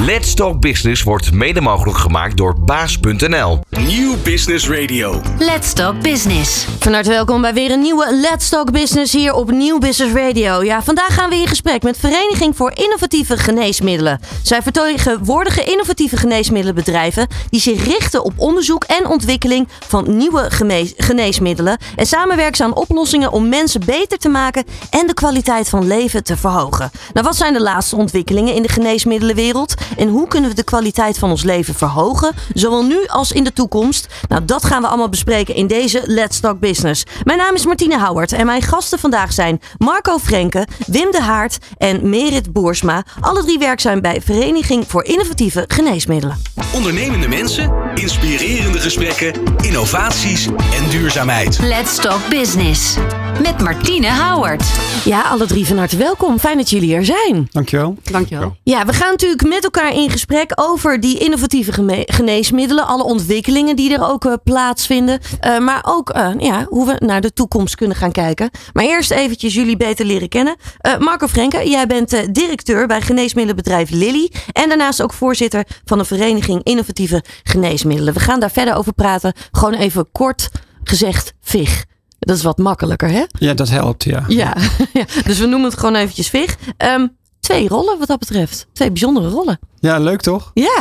Let's Talk Business wordt mede mogelijk gemaakt door baas.nl. Nieuw Business Radio. Let's Talk Business. Van harte welkom bij weer een nieuwe Let's Talk Business hier op Nieuw Business Radio. Ja, vandaag gaan we in gesprek met Vereniging voor Innovatieve Geneesmiddelen. Zij vertegenwoordigen innovatieve geneesmiddelenbedrijven die zich richten op onderzoek en ontwikkeling van nieuwe geneesmiddelen. En samenwerken ze aan oplossingen om mensen beter te maken en de kwaliteit van leven te verhogen. Nou, wat zijn de laatste ontwikkelingen in de geneesmiddelenwereld? En hoe kunnen we de kwaliteit van ons leven verhogen, zowel nu als in de toekomst? Nou, dat gaan we allemaal bespreken in deze Let's Talk Business. Mijn naam is Martine Houwert en mijn gasten vandaag zijn Marco Frenke, Wim de Haart en Merit Boersma. Alle drie werkzaam bij Vereniging voor Innovatieve Geneesmiddelen. Ondernemende mensen, inspirerende gesprekken, innovaties en duurzaamheid. Let's Talk Business. Met Martine Houwert. Ja, alle drie van harte welkom. Fijn dat jullie er zijn. Dankjewel. Dankjewel. Ja, we gaan natuurlijk met elkaar in gesprek over die innovatieve geneesmiddelen. Alle ontwikkelingen die er ook eh, plaatsvinden. Eh, maar ook eh, ja, hoe we naar de toekomst kunnen gaan kijken. Maar eerst eventjes jullie beter leren kennen. Marco Frenke, jij bent directeur bij geneesmiddelenbedrijf Lilly. En daarnaast ook voorzitter van de vereniging Innovatieve Geneesmiddelen. We gaan daar verder over praten. Gewoon even kort gezegd, VIG. Dat is wat makkelijker, hè? Ja, dat helpt, ja. Ja, ja. dus we noemen het gewoon eventjes VIG. Ehm, twee rollen wat dat betreft. Twee bijzondere rollen. Ja, leuk toch? Ja,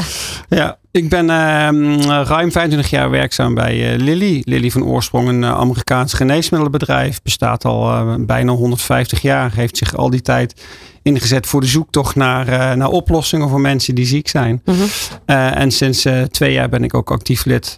Ja, ik ben ehm, ruim 25 jaar werkzaam bij eh, Lilly. Lilly van oorsprong een eh, Amerikaans geneesmiddelenbedrijf. Bestaat al eh, bijna 150 jaar. Heeft zich al die tijd ingezet voor de zoektocht naar, naar oplossingen voor mensen die ziek zijn. Mhm. En sinds twee jaar ben ik ook actief lid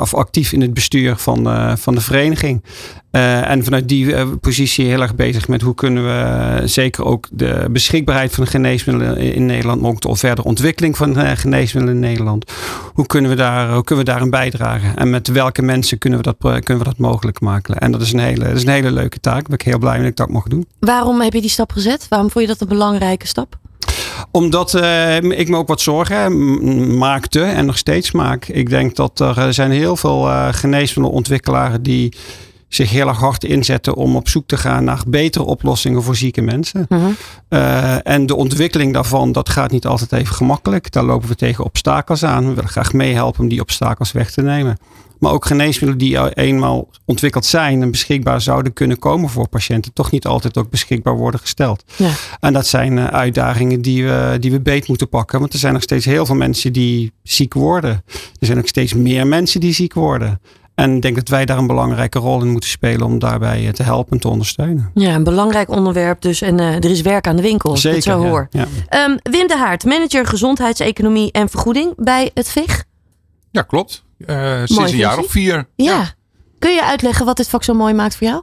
of actief in het bestuur van, van de vereniging. En vanuit die positie heel erg bezig met hoe kunnen we zeker ook de beschikbaarheid van de geneesmiddelen in Nederland, maar ook de verder ontwikkeling van eh, geneesmiddelen in Nederland. Hoe kunnen we daar, hoe kunnen we daarin bijdragen? En met welke mensen kunnen we dat, pro- kunnen we dat mogelijk maken? En dat is een hele, dat is een hele leuke taak. Daar ben ik heel blij dat ik dat mag doen. waarom heb je die stap gezet? Waarom vond je dat een belangrijke stap? Omdat eh, ik me ook wat zorgen maakte en nog steeds maak. Ik denk dat er eh, zijn heel veel eh geneesmiddelenontwikkelaars die zich heel erg hard inzetten om op zoek te gaan naar betere oplossingen voor zieke mensen. Mhm. Eh, en de ontwikkeling daarvan, dat gaat niet altijd even gemakkelijk. Daar lopen we tegen obstakels aan. We willen graag meehelpen om die obstakels weg te nemen. Maar ook geneesmiddelen die al eenmaal ontwikkeld zijn en beschikbaar zouden kunnen komen voor patiënten, toch niet altijd ook beschikbaar worden gesteld. Ja. En dat zijn eh, uitdagingen die we, die we beet moeten pakken. Want er zijn nog steeds heel veel mensen die ziek worden. Er zijn ook steeds meer mensen die ziek worden. En ik denk dat wij daar een belangrijke rol in moeten spelen om daarbij eh, te helpen en te ondersteunen. Ja, een belangrijk onderwerp dus. En eh, er is werk aan de winkel, als ik het zo ja. hoor. Ja. Ehm, Wim de Haart, manager gezondheidseconomie en vergoeding bij het VIG. Ja, klopt. Eh, sinds een jaar of vier. Ja. Kun je uitleggen wat dit vak zo mooi maakt voor jou?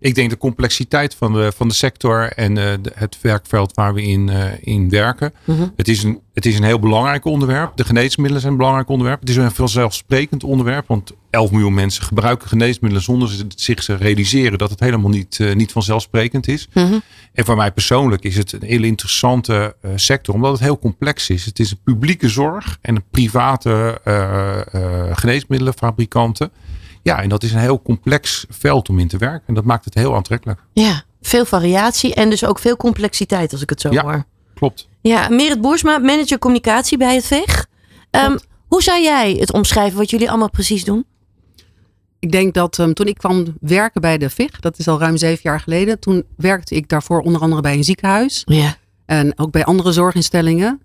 Ik denk de complexiteit van de, van de sector en eh, het werkveld waar we in, eh, in werken. Mhm. Het, is een, het is een heel belangrijk onderwerp. De geneesmiddelen zijn een belangrijk onderwerp. Het is een vanzelfsprekend onderwerp. Want 11 miljoen mensen gebruiken geneesmiddelen zonder zich te realiseren dat het helemaal niet, eh, niet vanzelfsprekend is. Mhm. En voor mij persoonlijk is het een hele interessante sector, omdat het heel complex is. Het is een publieke zorg en een private geneesmiddelenfabrikanten. Ja, en dat is een heel complex veld om in te werken. En dat maakt het heel aantrekkelijk. Ja, veel variatie en dus ook veel complexiteit als ik het zo Ja. hoor. Klopt. Ja, Merit Boersma, manager communicatie bij het VIG. Ehm, hoe zou jij het omschrijven wat jullie allemaal precies doen? Ik denk dat ehm, toen ik kwam werken bij de VIG, dat is al ruim zeven jaar geleden, toen werkte ik daarvoor onder andere bij een ziekenhuis Ja. en ook bij andere zorginstellingen.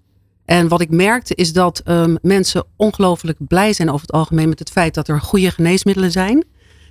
En wat ik merkte is dat ehm, mensen ongelooflijk blij zijn over het algemeen met het feit dat er goede geneesmiddelen zijn.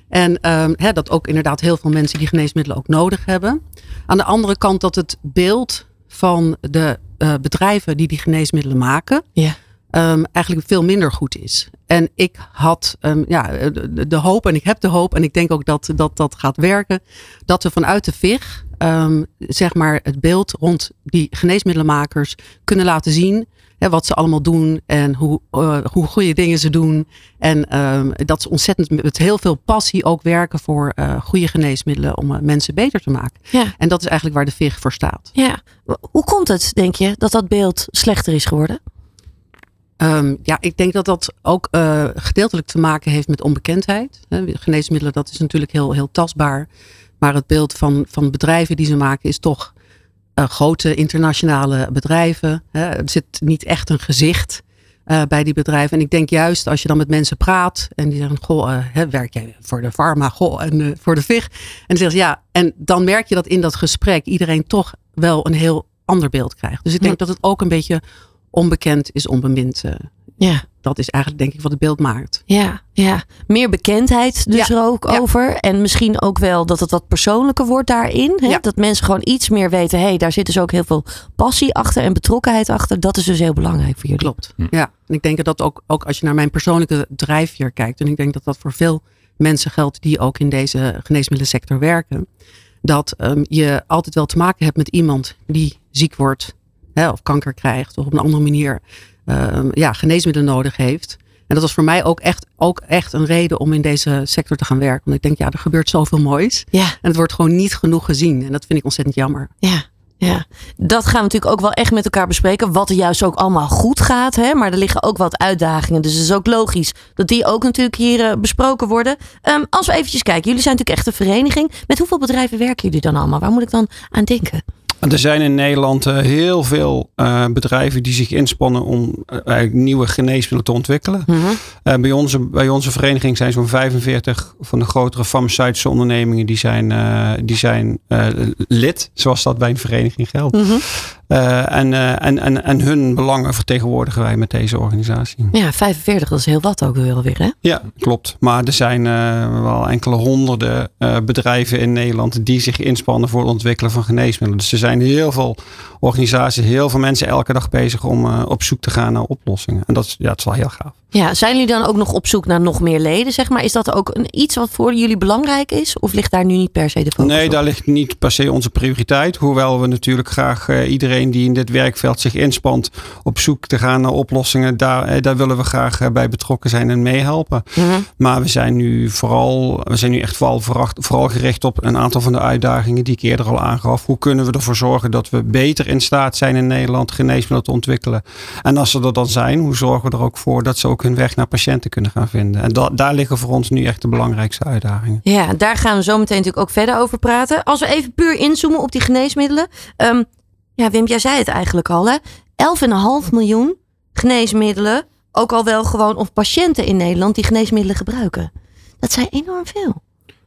En ehm, dat ook inderdaad heel veel mensen die geneesmiddelen ook nodig hebben. Aan de andere kant dat het beeld van de eh, bedrijven die die geneesmiddelen maken, Ja. ehm, eigenlijk veel minder goed is. En ik had ja, de, de hoop, en ik heb de hoop, en ik denk ook dat dat, dat gaat werken, dat we vanuit de VIG ehm, zeg maar het beeld rond die geneesmiddelenmakers kunnen laten zien. Hè, wat ze allemaal doen en hoe, eh, hoe goede dingen ze doen. En ehm, dat ze ontzettend met heel veel passie ook werken voor eh, goede geneesmiddelen om eh, mensen beter te maken. Ja. En dat is eigenlijk waar de VIG voor staat. ja. Hoe komt het, denk je, dat dat beeld slechter is geworden? Ehm, ja, ik denk dat dat ook gedeeltelijk te maken heeft met onbekendheid. Geneesmiddelen, dat is natuurlijk heel, heel tastbaar. Maar het beeld van, van bedrijven die ze maken is toch eh, grote internationale bedrijven. Hè. Er zit niet echt een gezicht eh, bij die bedrijven. En ik denk juist als je dan met mensen praat en die zeggen: Goh, eh, hè, werk jij voor de pharma goh, en voor de VIG? En dan zeggen ze ja. En dan merk je dat in dat gesprek iedereen toch wel een heel ander beeld krijgt. Dus ik denk dat het ook een beetje onbekend is onbemind. Ja. dat is eigenlijk denk ik wat het beeld maakt. Ja, ja. Meer bekendheid dus Ja, er ook ja. over. En misschien ook wel dat het wat persoonlijker wordt daarin. Hè? Ja. Dat mensen gewoon iets meer weten. Hé, hey, daar zit dus ook heel veel passie achter en betrokkenheid achter. Dat is dus heel belangrijk voor jullie. Klopt. Ja, en ik denk dat dat ook, ook als je naar mijn persoonlijke drijfveer kijkt, en ik denk dat dat voor veel mensen geldt die ook in deze geneesmiddelsector werken, dat ehm, je altijd wel te maken hebt met iemand die ziek wordt, hè, of kanker krijgt, of op een andere manier ehm, ja, geneesmiddelen nodig heeft. En dat was voor mij ook echt, ook echt een reden om in deze sector te gaan werken. Want ik denk, ja, er gebeurt zoveel moois. Ja, En het wordt gewoon niet genoeg gezien. En dat vind ik ontzettend jammer. ja. Ja, dat gaan we natuurlijk ook wel echt met elkaar bespreken. Wat er juist ook allemaal goed gaat. Hè? Maar er liggen ook wat uitdagingen. Dus het is ook logisch dat die ook natuurlijk hier eh, besproken worden. Ehm, als we eventjes kijken. Jullie zijn natuurlijk echt een vereniging. Met hoeveel bedrijven werken jullie dan allemaal? Waar moet ik dan aan denken? Er zijn in Nederland eh, heel veel eh, bedrijven die zich inspannen om eh, nieuwe geneesmiddelen te ontwikkelen. Eh, bij, onze, bij onze vereniging zijn zo'n 45 van de grotere farmaceutische ondernemingen die zijn, die zijn lid, zoals dat bij een vereniging geldt. Eh, en, eh, en, en, en hun belangen vertegenwoordigen wij met deze organisatie. Ja, 45, dat is heel wat ook wel weer. Hè? Ja, klopt. Maar er zijn eh, wel enkele honderden bedrijven in Nederland die zich inspannen voor het ontwikkelen van geneesmiddelen. Dus er zijn heel veel organisaties, heel veel mensen elke dag bezig om eh, op zoek te gaan naar oplossingen. En dat is, ja, het is wel heel gaaf. Ja, zijn jullie dan ook nog op zoek naar nog meer leden? Zeg maar? Is dat ook een, iets wat voor jullie belangrijk is? Of ligt daar nu niet per se de focus Nee, op? daar ligt niet per se onze prioriteit. Hoewel we natuurlijk graag eh, iedereen die in dit werkveld zich inspant op zoek te gaan naar oplossingen, daar, eh, daar willen we graag bij betrokken zijn en meehelpen. Mhm. Maar we zijn nu vooral, we zijn nu echt vooral, vooral gericht op een aantal van de uitdagingen die ik eerder al aangaf. Hoe kunnen we ervoor zorgen dat we beter in staat zijn in Nederland geneesmiddelen te ontwikkelen? En als ze er dan zijn, hoe zorgen we er ook voor dat ze ook hun weg naar patiënten kunnen gaan vinden? En da- daar liggen voor ons nu echt de belangrijkste uitdagingen. Ja, daar gaan we zo meteen natuurlijk ook verder over praten. Als we even puur inzoomen op die geneesmiddelen. Ehm, ja, Wim, jij zei het eigenlijk al, hè? 11,5 miljoen geneesmiddelen. Ook al wel gewoon of patiënten in Nederland die geneesmiddelen gebruiken. Dat zijn enorm veel.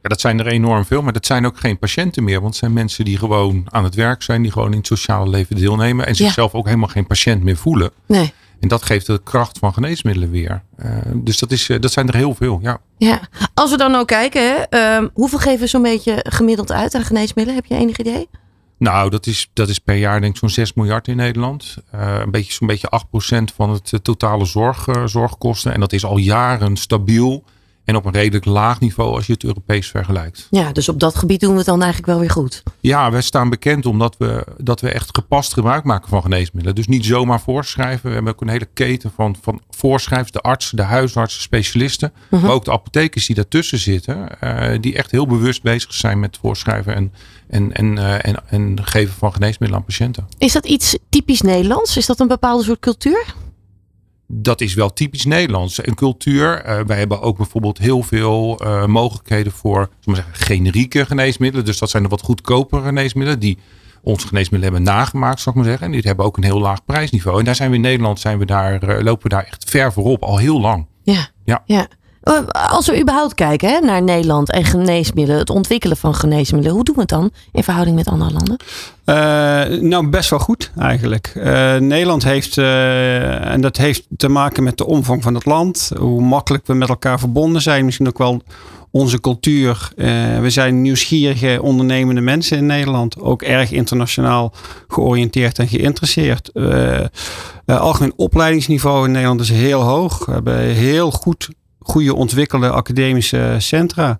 Ja, dat zijn er enorm veel, maar dat zijn ook geen patiënten meer. Want het zijn mensen die gewoon aan het werk zijn, die gewoon in het sociale leven deelnemen. En zichzelf ook helemaal geen patiënt meer voelen. Nee. En dat geeft de kracht van geneesmiddelen weer. Eh, dus dat, is, eh, dat zijn er heel veel, ja. Ja, als we dan nou kijken, hè, ehm, hoeveel geven we zo'n beetje gemiddeld uit aan geneesmiddelen? Heb je enig idee? Nou, dat is, dat is per jaar denk ik zo'n 6 miljard in Nederland. Eh, een beetje, zo'n beetje 8% van het totale zorg, zorgkosten. En dat is al jaren stabiel. En op een redelijk laag niveau als je het Europees vergelijkt. Ja, dus op dat gebied doen we het dan eigenlijk wel weer goed. Ja, wij staan bekend omdat we, dat we echt gepast gebruik maken van geneesmiddelen. Dus niet zomaar voorschrijven. We hebben ook een hele keten van, van voorschrijvers, de artsen, de huisartsen, specialisten. Maar ook de apothekers die daartussen zitten. eh, die echt heel bewust bezig zijn met voorschrijven en, en, en, eh, en, en geven van geneesmiddelen aan patiënten. Is dat iets typisch Nederlands? Is dat een bepaalde soort cultuur? Dat is wel typisch Nederlands. Een cultuur. eh, wij hebben ook bijvoorbeeld heel veel eh, mogelijkheden voor we zeggen, generieke geneesmiddelen. Dus dat zijn de wat goedkopere geneesmiddelen. Die onze geneesmiddelen hebben nagemaakt, zal ik maar zeggen. En die hebben ook een heel laag prijsniveau. En daar zijn we in Nederland zijn we daar, eh, lopen we daar echt ver voorop, al heel lang. Ja. Ja. ja. Eh, Als we überhaupt kijken hè, naar Nederland en geneesmiddelen, het ontwikkelen van geneesmiddelen, hoe doen we het dan in verhouding met andere landen? Eh, nou, best wel goed eigenlijk. Eh, Nederland heeft, en dat heeft te maken met de omvang van het land, hoe makkelijk we met elkaar verbonden zijn, misschien ook wel onze cultuur. We zijn nieuwsgierige, ondernemende mensen in Nederland, ook erg internationaal georiënteerd en geïnteresseerd. Algemeen opleidingsniveau in Nederland is heel hoog. We hebben heel goed goede ontwikkelde academische centra.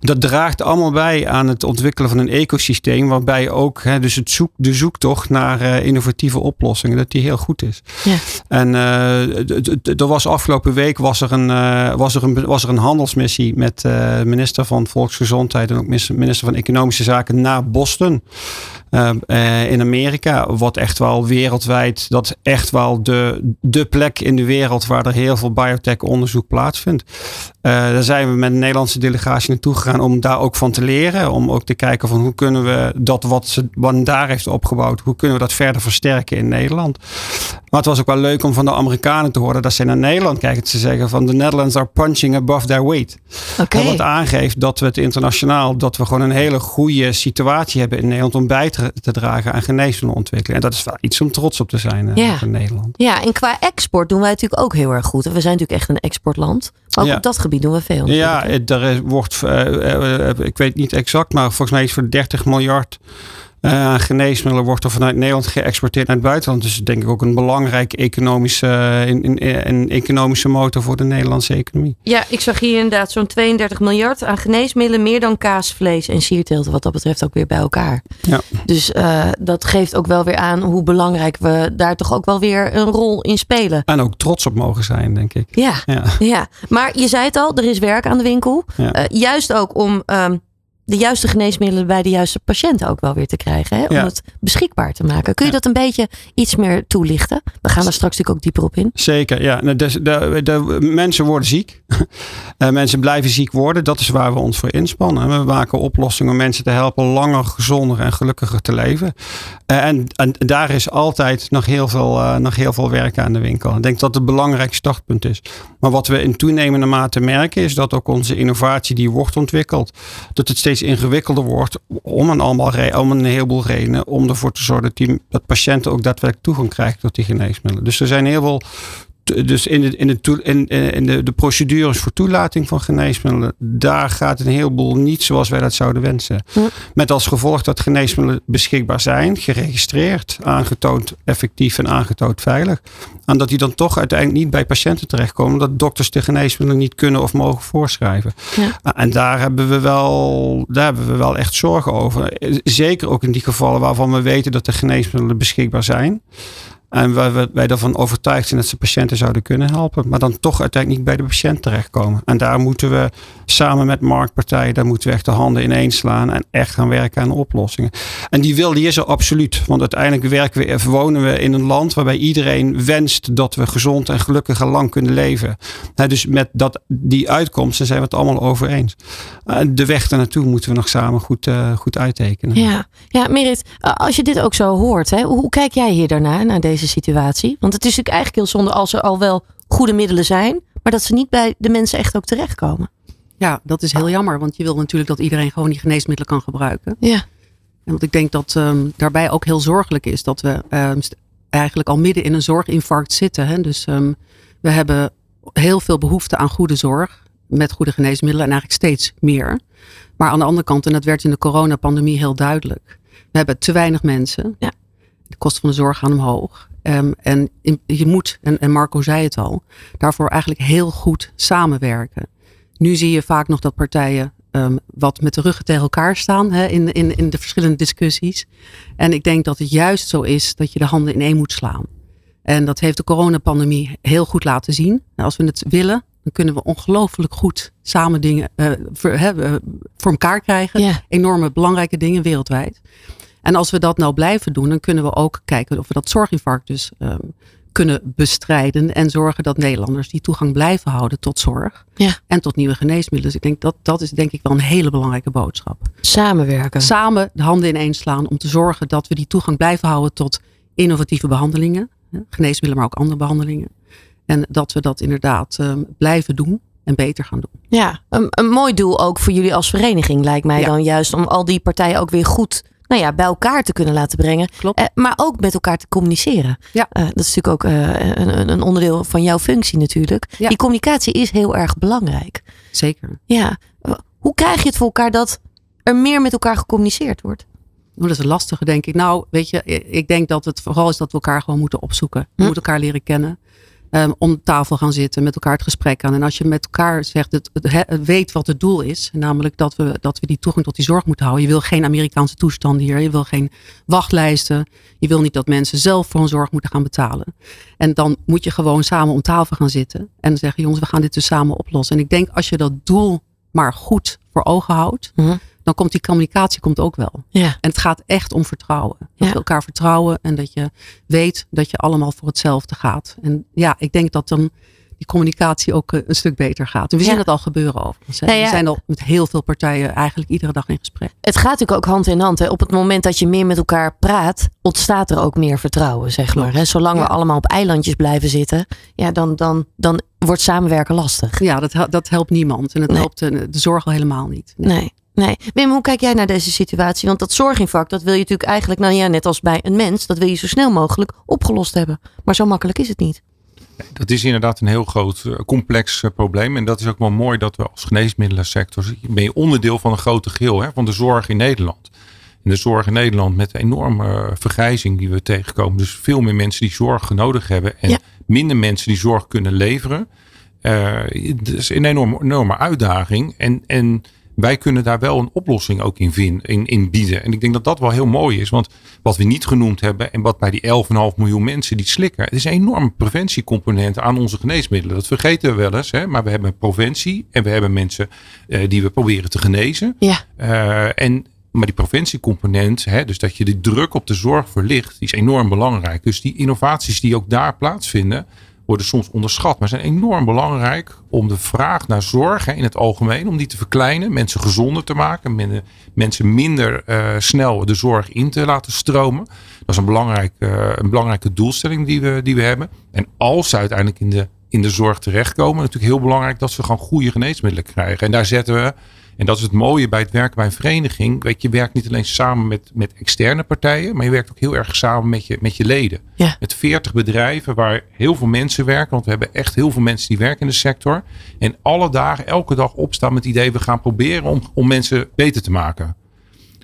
Dat draagt allemaal bij aan het ontwikkelen van een ecosysteem waarbij ook hè, dus het zoek, de zoektocht naar eh, innovatieve oplossingen dat die heel goed is. Ja. En d- er was afgelopen week was er een, eh, was er een, was er een handelsmissie met minister van Volksgezondheid en ook minister van Economische Zaken naar Boston. Ehm, eh, in Amerika wordt echt wel wereldwijd, dat is echt wel de, de plek in de wereld waar er heel veel biotech onderzoek plaatsvindt. Uh, daar zijn we met een Nederlandse delegatie naartoe gegaan om daar ook van te leren. Om ook te kijken van hoe kunnen we dat wat ze wat daar heeft opgebouwd, hoe kunnen we dat verder versterken in Nederland. Maar het was ook wel leuk om van de Amerikanen te horen dat ze naar Nederland kijken. Te zeggen van de Netherlands are punching above their weight. Wat aangeeft dat we het internationaal, dat we gewoon een hele goede situatie hebben in Nederland om bij te, te dragen aan geneesmiddelenontwikkeling. En dat is wel iets om trots op te zijn eh, Ja. in Nederland. Ja, en qua export doen wij natuurlijk ook heel erg goed. We zijn natuurlijk echt een exportland. Maar ook Ja. op dat gebied doen we veel. Ja, er wordt, eh, eh, eh, ik weet niet exact, maar volgens mij is voor 30 miljard eh, aan geneesmiddelen wordt er vanuit Nederland geëxporteerd naar het buitenland. Dus denk ik ook een belangrijke economische, eh, in, in, een economische motor voor de Nederlandse economie. Ja, ik zag hier inderdaad zo'n 32 miljard aan geneesmiddelen. Meer dan kaas, vlees en sierteelten wat dat betreft ook weer bij elkaar. Ja. Dus eh, dat geeft ook wel weer aan hoe belangrijk we daar toch ook wel weer een rol in spelen. En ook trots op mogen zijn, denk ik. Ja, Ja. ja. maar je zei het al, er is werk aan de winkel. Ja. Eh, juist ook om ehm, de juiste geneesmiddelen bij de juiste patiënten ook wel weer te krijgen. Hè? Om Ja. het beschikbaar te maken. Kun je dat een beetje iets meer toelichten? We gaan er straks natuurlijk ook dieper op in. Zeker, ja. Nou, dus de, de, mensen worden ziek. Eh, mensen blijven ziek worden. Dat is waar we ons voor inspannen. We maken oplossingen om mensen te helpen langer, gezonder en gelukkiger te leven. Eh, en, en daar is altijd nog heel, veel, eh, nog heel veel werk aan de winkel. Ik denk dat het belangrijk startpunt is. Maar wat we in toenemende mate merken is dat ook onze innovatie die wordt ontwikkeld, dat het steeds ingewikkelder wordt om een, allemaal om een heleboel redenen. Om ervoor te zorgen dat, die, dat patiënten ook daadwerkelijk toegang krijgen tot die geneesmiddelen. Dus er zijn heel veel dus in, de, in, de, in, in de, de procedures voor toelating van geneesmiddelen, daar gaat een heleboel niet zoals wij dat zouden wensen. Met als gevolg dat geneesmiddelen beschikbaar zijn, geregistreerd, aangetoond effectief en aangetoond veilig. En dat die dan toch uiteindelijk niet bij patiënten terechtkomen, omdat dokters de geneesmiddelen niet kunnen of mogen voorschrijven. Ja. En daar hebben, we wel, daar hebben we wel echt zorgen over. Zeker ook in die gevallen waarvan we weten dat de geneesmiddelen beschikbaar zijn. En waar wij ervan overtuigd zijn dat ze patiënten zouden kunnen helpen. Maar dan toch uiteindelijk niet bij de patiënt terechtkomen. En daar moeten we samen met marktpartijen, daar moeten we echt de handen ineen slaan. En echt gaan werken aan oplossingen. En die wil die is er absoluut. Want uiteindelijk werken we, wonen we in een land waarbij iedereen wenst dat we gezond en gelukkig en lang kunnen leven. Dus met dat, die uitkomsten zijn we het allemaal over eens. Eh, de weg ernaartoe moeten we nog samen goed, eh, goed uittekenen. Ja, ja Merit, als je dit ook zo hoort, hè, hoe kijk jij hier daarna, naar deze situatie? Want het is natuurlijk eigenlijk heel zonde als er al wel goede middelen zijn, maar dat ze niet bij de mensen echt ook terechtkomen. Ja, dat is heel jammer. Want je wil natuurlijk dat iedereen gewoon die geneesmiddelen kan gebruiken. Ja, En wat ik denk dat ehm, daarbij ook heel zorgelijk is dat we ehm, eigenlijk al midden in een zorginfarct zitten. Hè? Dus ehm, we hebben heel veel behoefte aan goede zorg met goede geneesmiddelen en eigenlijk steeds meer. Maar aan de andere kant, en dat werd in de coronapandemie heel duidelijk. We hebben te weinig mensen. Ja. De kosten van de zorg gaan omhoog. Ehm, en in- je moet, en, en Marco zei het al, daarvoor eigenlijk heel goed samenwerken. Nu zie je vaak nog dat partijen ehm, wat met de ruggen tegen elkaar staan hè, in, in, in de verschillende discussies. En ik denk dat het juist zo is dat je de handen in één moet slaan. En dat heeft de coronapandemie heel goed laten zien. Nou, als we het willen, dan kunnen we ongelooflijk goed samen dingen eh, voor, elkaar krijgen. Enorme belangrijke dingen wereldwijd. En als we dat nou blijven doen, dan kunnen we ook kijken of we dat zorginfarct dus ehm, kunnen bestrijden. En zorgen dat Nederlanders die toegang blijven houden tot zorg. Ja. En tot nieuwe geneesmiddelen. Dus ik denk dat dat is denk ik wel een hele belangrijke boodschap. samenwerken. Samen de handen ineen slaan om te zorgen dat we die toegang blijven houden tot innovatieve behandelingen. Geneesmiddelen, maar ook andere behandelingen. En dat we dat inderdaad ehm, blijven doen en beter gaan doen. Ja, een, een mooi doel ook voor jullie als vereniging lijkt mij Ja. dan juist om al die partijen ook weer goed nou ja, bij elkaar te kunnen laten brengen. Klopt. Eh, maar ook met elkaar te communiceren. Ja. Eh, dat is natuurlijk ook eh, een, een- onderdeel van jouw functie natuurlijk. Ja. Die communicatie is heel erg belangrijk. Zeker. Ja. Hoe krijg je het voor elkaar dat er meer met elkaar gecommuniceerd wordt? Nou, dat is een lastige, denk ik. Nou, weet je, ik denk dat het vooral is dat we elkaar gewoon moeten opzoeken. We Hm. moeten elkaar leren kennen. Ehm, om tafel gaan zitten, met elkaar het gesprek aan. En als je met elkaar zegt, het, het, he- weet wat het doel is. Namelijk dat we, dat we die toegang tot die zorg moeten houden. Je wil geen Amerikaanse toestanden hier. Je wil geen wachtlijsten. Je wil niet dat mensen zelf voor hun zorg moeten gaan betalen. En dan moet je gewoon samen om tafel gaan zitten. En zeggen, jongens, we gaan dit dus samen oplossen. En ik denk, als je dat doel maar goed voor ogen houdt Mhm. Dan komt die communicatie komt ook wel. Ja. En het gaat echt om vertrouwen. Dat Ja. je elkaar vertrouwen en dat je weet dat je allemaal voor hetzelfde gaat. En ja, ik denk dat dan die communicatie ook eh, een stuk beter gaat. En we zien dat al gebeuren overigens. Nou ja. We zijn al met heel veel partijen eigenlijk iedere dag in gesprek. Het gaat natuurlijk ook hand in hand. Hè. Op het moment dat je meer met elkaar praat, ontstaat er ook meer vertrouwen, zeg maar. Hè. Zolang we allemaal op eilandjes blijven zitten, ja, dan, dan, dan wordt samenwerken lastig. Ja, dat, dat helpt niemand. En het Nee. helpt eh, de zorg al helemaal niet. Nee. Nee. Nee. Wim, hoe kijk jij naar deze situatie? Want dat zorginfarct, dat wil je natuurlijk eigenlijk, nou ja, net als bij een mens, dat wil je zo snel mogelijk opgelost hebben. Maar zo makkelijk is het niet. Dat is inderdaad een heel groot, eh, complex eh, probleem. En dat is ook wel mooi dat we als geneesmiddelensector, ben je onderdeel van een grote geheel hè, van de zorg in Nederland. En de zorg in Nederland met de enorme eh, vergrijzing die we tegenkomen. Dus veel meer mensen die zorg nodig hebben en Ja. minder mensen die zorg kunnen leveren. Eh, dat is een enorme, enorme uitdaging. En, en wij kunnen daar wel een oplossing ook in, vin- in, in bieden. En ik denk dat dat wel heel mooi is. Want wat we niet genoemd hebben en wat bij die 11,5 miljoen mensen die slikken. Het is een enorme preventiecomponent aan onze geneesmiddelen. Dat vergeten we wel eens. Hè? Maar we hebben preventie en we hebben mensen eh, die we proberen te genezen. Ja. Eh, en, maar die preventiecomponent, hè, dus dat je de druk op de zorg verlicht, die is enorm belangrijk. Dus die innovaties die ook daar plaatsvinden, worden soms onderschat, maar zijn enorm belangrijk om de vraag naar zorg in het algemeen, om die te verkleinen, mensen gezonder te maken, men- mensen minder eh, snel de zorg in te laten stromen. Dat is een, belangrijk, eh, een belangrijke doelstelling die we, die we hebben. En als ze uiteindelijk in de, in de zorg terechtkomen, natuurlijk heel belangrijk dat ze gewoon goede geneesmiddelen krijgen. En daar zetten we en dat is het mooie bij het werken bij een vereniging. Weet je, je werkt niet alleen samen met, met externe partijen, maar je werkt ook heel erg samen met je, met je leden. Ja. Met 40 bedrijven waar heel veel mensen werken. Want we hebben echt heel veel mensen die werken in de sector. En alle dagen, elke dag opstaan met het idee, we gaan proberen om, om mensen beter te maken.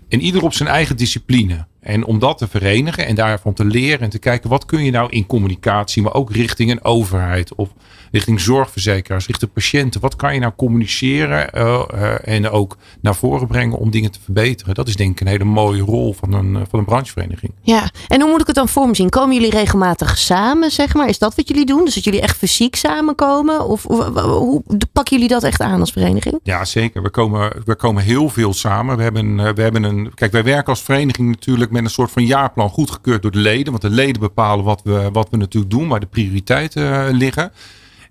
En ieder op zijn eigen discipline. En om dat te verenigen en daarvan te leren en te kijken wat kun je nou in communicatie, maar ook richting een overheid of richting zorgverzekeraars, richting patiënten. Wat kan je nou communiceren eh, eh, en ook naar voren brengen om dingen te verbeteren? Dat is denk ik een hele mooie rol van een, eh, van een branchevereniging. Ja, en hoe moet ik het dan voor me zien? Komen jullie regelmatig samen, zeg maar? Is dat wat jullie doen? Dus dat jullie echt fysiek samenkomen? Of, of- hoe pakken jullie dat echt aan als vereniging? Ja, zeker. We komen, we komen heel veel samen. We hebben, we hebben een. Kijk, wij werken als vereniging natuurlijk met een soort van jaarplan goedgekeurd door de leden. Want de leden bepalen wat we, wat we natuurlijk doen, waar de prioriteiten liggen.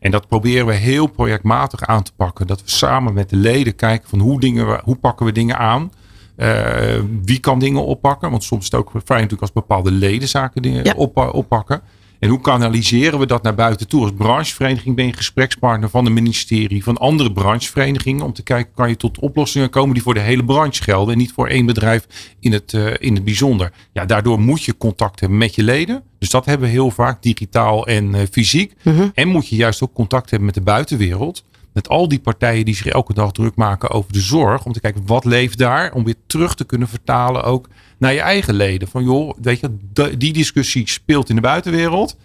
En dat proberen we heel projectmatig aan te pakken. Dat we samen met de leden kijken van hoe, dingen, we- hoe pakken we dingen aan. Eh, wie kan dingen oppakken? Want soms is het ook fijn natuurlijk als bepaalde leden zaken dingen Ja. oppakken. En hoe kanaliseren we dat naar buiten toe? Als branchevereniging ben je gesprekspartner van het ministerie, van andere brancheverenigingen. Om te kijken, kan je tot oplossingen komen die voor de hele branche gelden. En niet voor één bedrijf in het, eh, in het bijzonder. Ja, daardoor moet je contact hebben met je leden. Dus dat hebben we heel vaak, digitaal en eh, fysiek. En moet je juist ook contact hebben met de buitenwereld. Met al die partijen die zich elke dag druk maken over de zorg. Om te kijken wat leeft daar. Om weer terug te kunnen vertalen ook naar je eigen leden. Van joh, weet je, die discussie speelt in de buitenwereld.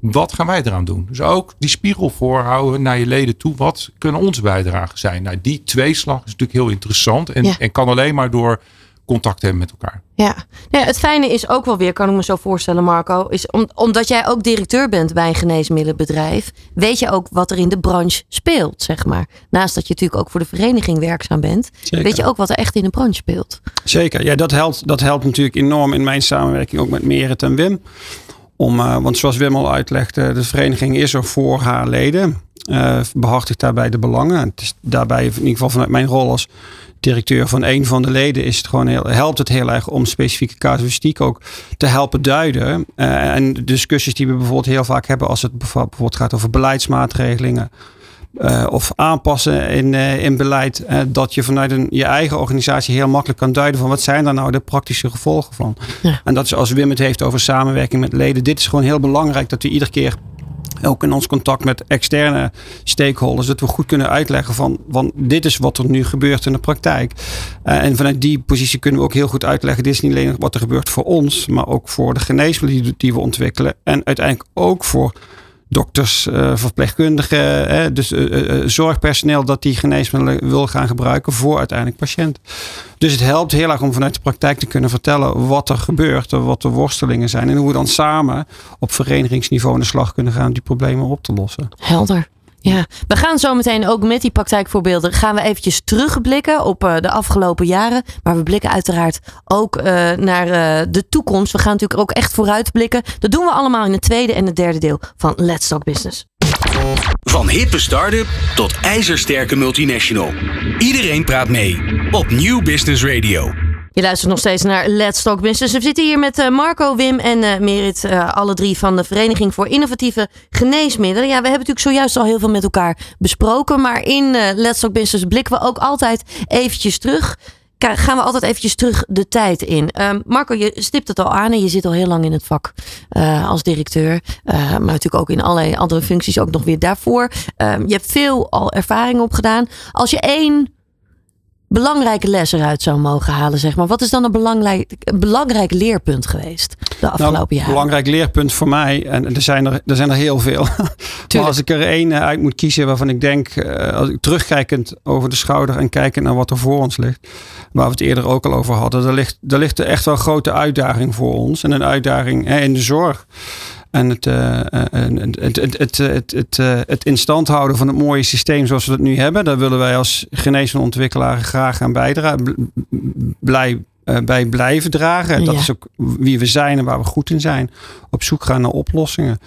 Wat gaan wij eraan doen? Dus ook die spiegel voorhouden naar je leden toe. Wat kunnen onze bijdragen zijn? Nou, die tweeslag is natuurlijk heel interessant. En, Ja. en kan alleen maar door contact hebben met elkaar. Ja. Nou ja, het fijne is ook wel weer, kan ik me zo voorstellen, Marco, is om, omdat jij ook directeur bent bij een geneesmiddelenbedrijf, weet je ook wat er in de branche speelt, zeg maar. Naast dat je natuurlijk ook voor de vereniging werkzaam bent, Zeker. weet je ook wat er echt in de branche speelt. Zeker, ja, dat helpt, dat helpt natuurlijk enorm in mijn samenwerking ook met Merit en Wim. Om, eh, want zoals Wim al uitlegde, de vereniging is er voor haar leden. eh behartigt daarbij de belangen. En Het is daarbij, in ieder geval vanuit mijn rol als directeur van een van de leden, is het gewoon heel, helpt het heel erg om specifieke casuïstiek ook te helpen duiden. Eh, en discussies die we bijvoorbeeld heel vaak hebben als het bijvoorbeeld gaat over beleidsmaatregelingen. eh, of aanpassen in, eh, in beleid. dat je vanuit een, je eigen organisatie heel makkelijk kan duiden van wat zijn daar nou de praktische gevolgen van. Ja. En dat is als Wim het heeft over samenwerking met leden. Dit is gewoon heel belangrijk dat we iedere keer ook in ons contact met externe stakeholders, dat we goed kunnen uitleggen van, van dit is wat er nu gebeurt in de praktijk. Eh, en vanuit die positie kunnen we ook heel goed uitleggen, dit is niet alleen wat er gebeurt voor ons, maar ook voor de geneesmiddelen die, die we ontwikkelen. En uiteindelijk ook voor dokters, eh, verpleegkundigen, eh, dus eh, zorgpersoneel dat die geneesmiddelen wil gaan gebruiken voor uiteindelijk patiënt. Dus het helpt heel erg om vanuit de praktijk te kunnen vertellen wat er gebeurt, wat de worstelingen zijn en hoe we dan samen op verenigingsniveau aan de slag kunnen gaan om die problemen op te lossen. Helder. Ja, we gaan zo meteen ook met die praktijkvoorbeelden gaan we eventjes terugblikken op uh, de afgelopen jaren. Maar we blikken uiteraard ook uh, naar uh, de toekomst. We gaan natuurlijk ook echt vooruitblikken. Dat doen we allemaal in het tweede en het derde deel van Let's Talk Business. Van hippe start-up tot ijzersterke multinational. Iedereen praat mee op Nieuw Business Radio. Je luistert nog steeds naar Let's Talk Business. We zitten hier met Marco, Wim en uh, Merit, uh, alle drie van de Vereniging voor Innovatieve Geneesmiddelen. Ja, we hebben natuurlijk zojuist al heel veel met elkaar besproken, maar in Let's Talk Business blikken we ook altijd eventjes terug. Gaan we altijd eventjes terug de tijd in. Um, Marco, je stipt het al aan en je zit al heel lang in het vak als directeur. maar natuurlijk ook in allerlei andere functies, ook nog weer daarvoor. Um, je hebt veel al ervaring opgedaan. Als je één belangrijke les eruit zou mogen halen, zeg maar. Wat is dan een belangrijk, een belangrijk leerpunt geweest de afgelopen nou, jaren? Een belangrijk leerpunt voor mij, en er zijn er, er, zijn er heel veel. maar als ik er één uit moet kiezen waarvan ik denk, als ik terugkijkend over de schouder en kijkend naar wat er voor ons ligt, waar we het eerder ook al over hadden, er ligt, er ligt echt wel een grote uitdaging voor ons. En een uitdaging hè, in de zorg. En het, uh, het, het, het, het, het, het in stand houden van het mooie systeem zoals we het nu hebben. Daar willen wij als geneesmiddenontwikkelaar graag aan bijdragen. Blij, bij blijven dragen. Dat ja. is ook wie we zijn en waar we goed in zijn. Op zoek gaan naar oplossingen.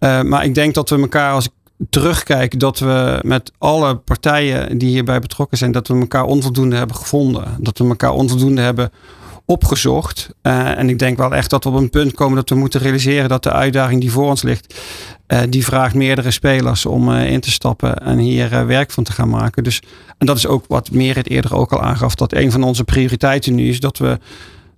Uh, maar ik denk dat we elkaar, als ik terugkijk, dat we met alle partijen die hierbij betrokken zijn, dat we elkaar onvoldoende hebben gevonden. Dat we elkaar onvoldoende hebben opgezocht. Uh, en ik denk wel echt dat we op een punt komen dat we moeten realiseren dat de uitdaging die voor ons ligt, uh, die vraagt meerdere spelers om uh, in te stappen en hier werk van te gaan maken. Dus, en dat is ook wat Merit eerder ook al aangaf, dat een van onze prioriteiten nu is dat we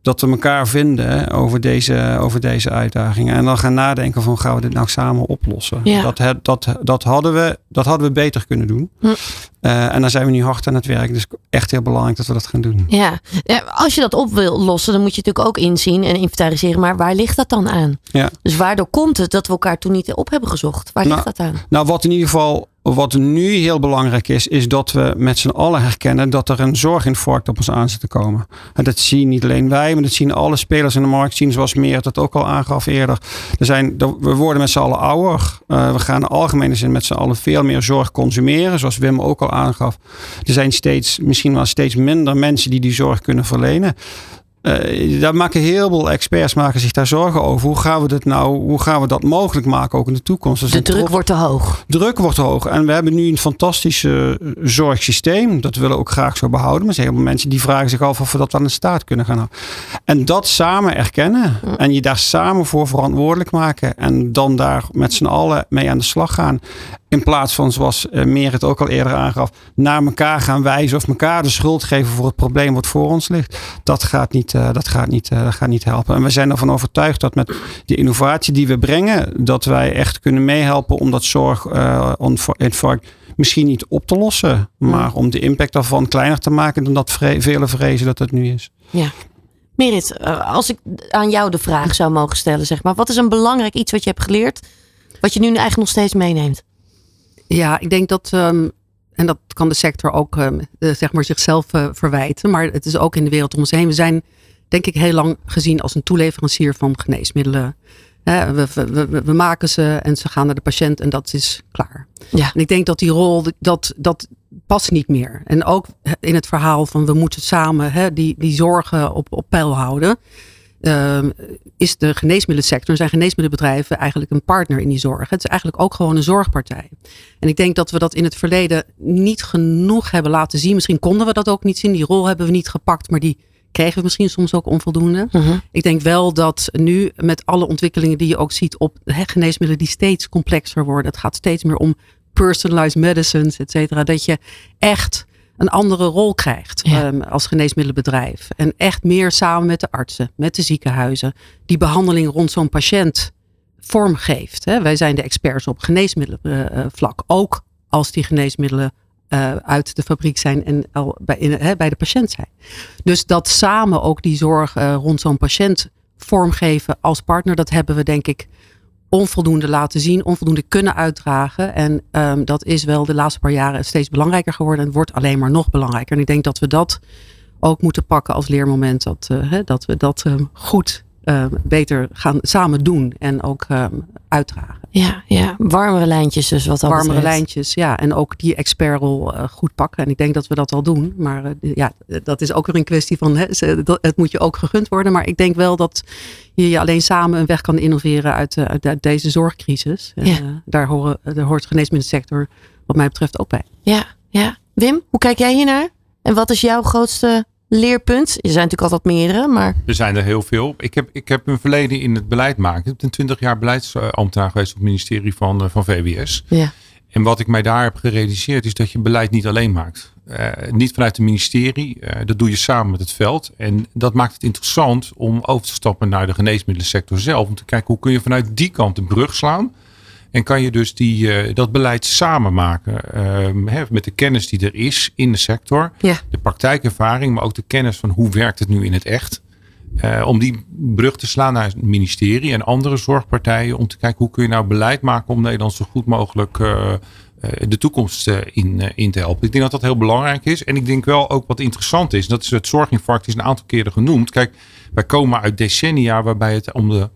dat we elkaar vinden over deze, over deze uitdagingen. En dan gaan nadenken van gaan we dit nou samen oplossen. Ja. Dat, dat, dat, hadden we, dat hadden we beter kunnen doen. Hm. Uh, en dan zijn we nu hard aan het werk. Dus echt heel belangrijk dat we dat gaan doen. Ja. ja, als je dat op wil lossen, dan moet je natuurlijk ook inzien en inventariseren. Maar waar ligt dat dan aan? Ja. Dus waardoor komt het dat we elkaar toen niet op hebben gezocht? Waar ligt dat aan? Nou, wat in ieder geval wat nu heel belangrijk is, is dat we met z'n allen herkennen dat er een zorginfarct op ons aan zit te komen. En dat zien niet alleen wij, maar dat zien alle spelers in de markt zien, zoals Meer dat ook al aangaf eerder. Er zijn, we worden met z'n allen ouder. Uh, we gaan in algemene zin met z'n allen veel meer zorg consumeren, zoals Wim ook al aangaf. Er zijn steeds, misschien wel steeds minder mensen die die zorg kunnen verlenen. Uh, daar maken heel veel experts maken zich daar zorgen over. Hoe gaan we dat nou, hoe gaan we dat mogelijk maken ook in de toekomst? Dus de druk trof, wordt te hoog. Druk wordt te hoog. En we hebben nu een fantastisch uh, zorgsysteem. Dat willen we ook graag zo behouden. Maar er zijn heel veel mensen die vragen zich af of we dat wel in staat kunnen gaan houden. En dat samen erkennen. En je daar samen voor verantwoordelijk maken. En dan daar met z'n allen mee aan de slag gaan. In plaats van, zoals uh, Meer het ook al eerder aangaf, naar elkaar gaan wijzen of elkaar de schuld geven voor het probleem wat voor ons ligt. Dat gaat niet, uh, dat gaat niet, uh, dat gaat niet helpen. En we zijn ervan overtuigd dat met de innovatie die we brengen, dat wij echt kunnen meehelpen om dat zorginfarct misschien niet op te lossen, maar om de impact daarvan kleiner te maken dan dat vele vrezen dat het nu is. Ja. Merit, als ik aan jou de vraag zou mogen stellen, zeg maar, wat is een belangrijk iets wat je hebt geleerd, wat je nu eigenlijk nog steeds meeneemt? Ja, ik denk dat, um, en dat kan de sector ook um, uh, zeg maar zichzelf uh, verwijten, maar het is ook in de wereld om ons heen. We zijn denk ik heel lang gezien als een toeleverancier van geneesmiddelen. We, we, maken ze en ze gaan naar de patiënt en dat is klaar. Ja. En ik denk dat die rol, dat, dat past niet meer. En ook in het verhaal van we moeten samen die, die zorgen op, op peil houden. Uh, is de geneesmiddelsector, zijn geneesmiddelenbedrijven eigenlijk een partner in die zorg. Het is eigenlijk ook gewoon een zorgpartij. En ik denk dat we dat in het verleden niet genoeg hebben laten zien. Misschien konden we dat ook niet zien. Die rol hebben we niet gepakt, maar die kregen we misschien soms ook onvoldoende. Uh -huh. Ik denk wel dat nu met alle ontwikkelingen die je ook ziet op he, geneesmiddelen die steeds complexer worden. Het gaat steeds meer om personalized medicines, et cetera. Dat je echt een andere rol krijgt ja. um, als geneesmiddelenbedrijf. En echt meer samen met de artsen, met de ziekenhuizen, die behandeling rond zo'n patiënt vormgeeft. Hè. Wij zijn de experts op geneesmiddelenvlak, uh, ook als die geneesmiddelen uh, uit de fabriek zijn en al bij, in, hè, bij de patiënt zijn. Dus dat samen ook die zorg uh, rond zo'n patiënt vormgeven als partner, dat hebben we denk ik onvoldoende laten zien, onvoldoende kunnen uitdragen. En um, dat is wel de laatste paar jaren steeds belangrijker geworden en wordt alleen maar nog belangrijker. En ik denk dat we dat ook moeten pakken als leermoment, dat, uh, hè, dat we dat um, goed eh, beter gaan samen doen en ook ehm, uitdragen. Ja, ja, warmere lijntjes dus wat dat Warmere betreft. lijntjes, ja. En ook die expertrol eh, goed pakken. En ik denk dat we dat al doen. Maar eh, ja, dat is ook weer een kwestie van, hè, het moet je ook gegund worden. Maar ik denk wel dat je je alleen samen een weg kan innoveren uit, eh, uit, uit deze zorgcrisis. En, Ja. daar, horen, daar hoort de geneesmiddelsector wat mij betreft ook bij. Ja, ja. Wim, hoe kijk jij hiernaar? En wat is jouw grootste leerpunt? Er zijn natuurlijk altijd meerdere, maar Er zijn er heel veel. Ik heb, ik heb een verleden in het beleid maken. Ik ben 20 jaar beleidsambtenaar geweest op het ministerie van, eh, van VWS. ja. En wat ik mij daar heb gerealiseerd is dat je beleid niet alleen maakt. Eh, niet vanuit het ministerie. eh, dat doe je samen met het veld. En dat maakt het interessant om over te stappen naar de geneesmiddelensector zelf. Om te kijken hoe kun je vanuit die kant de brug slaan. En kan je dus die, eh, dat beleid samen maken. ehm, hè, met de kennis die er is in de sector. Ja. De praktijkervaring, maar ook de kennis van hoe werkt het nu in het echt. Eh, om die brug te slaan naar het ministerie en andere zorgpartijen. Om te kijken hoe kun je nou beleid maken om Nederland zo goed mogelijk eh, de toekomst in, in te helpen. Ik denk dat dat heel belangrijk is. En ik denk wel ook wat interessant is. Dat is het zorginfarct is een aantal keren genoemd. Kijk, wij komen uit decennia waarbij het om de,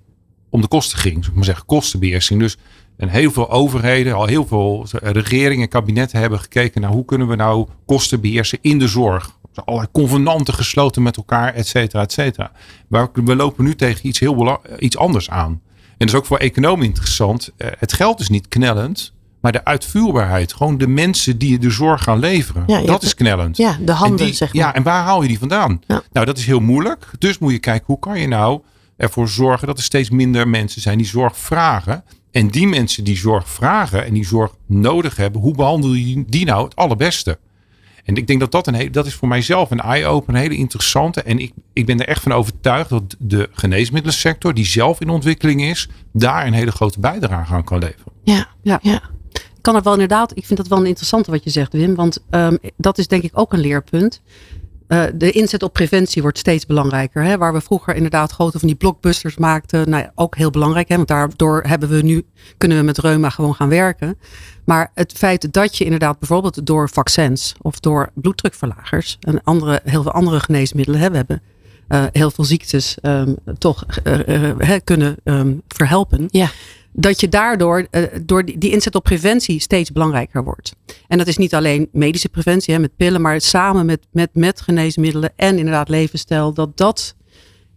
om de kosten ging. Zou ik maar zeggen, kostenbeheersing. Dus en heel veel overheden, al heel veel regeringen en kabinetten hebben gekeken naar hoe kunnen we nou kosten beheersen in de zorg. Er allerlei convenanten gesloten met elkaar, et cetera, et cetera. Maar we lopen nu tegen iets heel bela- iets anders aan. En dat is ook voor economen interessant. Eh, Het geld is niet knellend, maar de uitvoerbaarheid. Gewoon de mensen die de zorg gaan leveren. Ja, dat is knellend. ja, de handen, die- zeg maar. Ja, en waar haal je die vandaan? Ja. Nou, dat is heel moeilijk. Dus moet je kijken, hoe kan je nou ervoor zorgen dat er steeds minder mensen zijn die zorg vragen. En die mensen die zorg vragen en die zorg nodig hebben, hoe behandel je die nou het allerbeste? En ik denk dat dat, een hele, dat is voor mijzelf een eye-open, een hele interessante. En ik, ik ben er echt van overtuigd dat de geneesmiddelensector, die zelf in ontwikkeling is, daar een hele grote bijdrage aan kan leveren. Ja, Ja. ja. Ik kan er wel inderdaad, ik vind dat wel een interessante wat je zegt, Wim. Want ehm, dat is denk ik ook een leerpunt. Eh, de inzet op preventie wordt steeds belangrijker. Hè? Waar we vroeger inderdaad grote van die blockbusters maakten. Nou ja, ook heel belangrijk. Hè? Want daardoor hebben we nu, kunnen we met reuma gewoon gaan werken. Maar het feit dat je inderdaad bijvoorbeeld door vaccins of door bloeddrukverlagers en andere, heel veel andere geneesmiddelen hebben. Eh, heel veel ziektes ehm, toch eh, eh, kunnen ehm, verhelpen Ja. dat je daardoor door die, die inzet op preventie steeds belangrijker wordt. En dat is niet alleen medische preventie hè, met pillen, maar samen met, met, met geneesmiddelen en inderdaad levensstijl. Dat dat,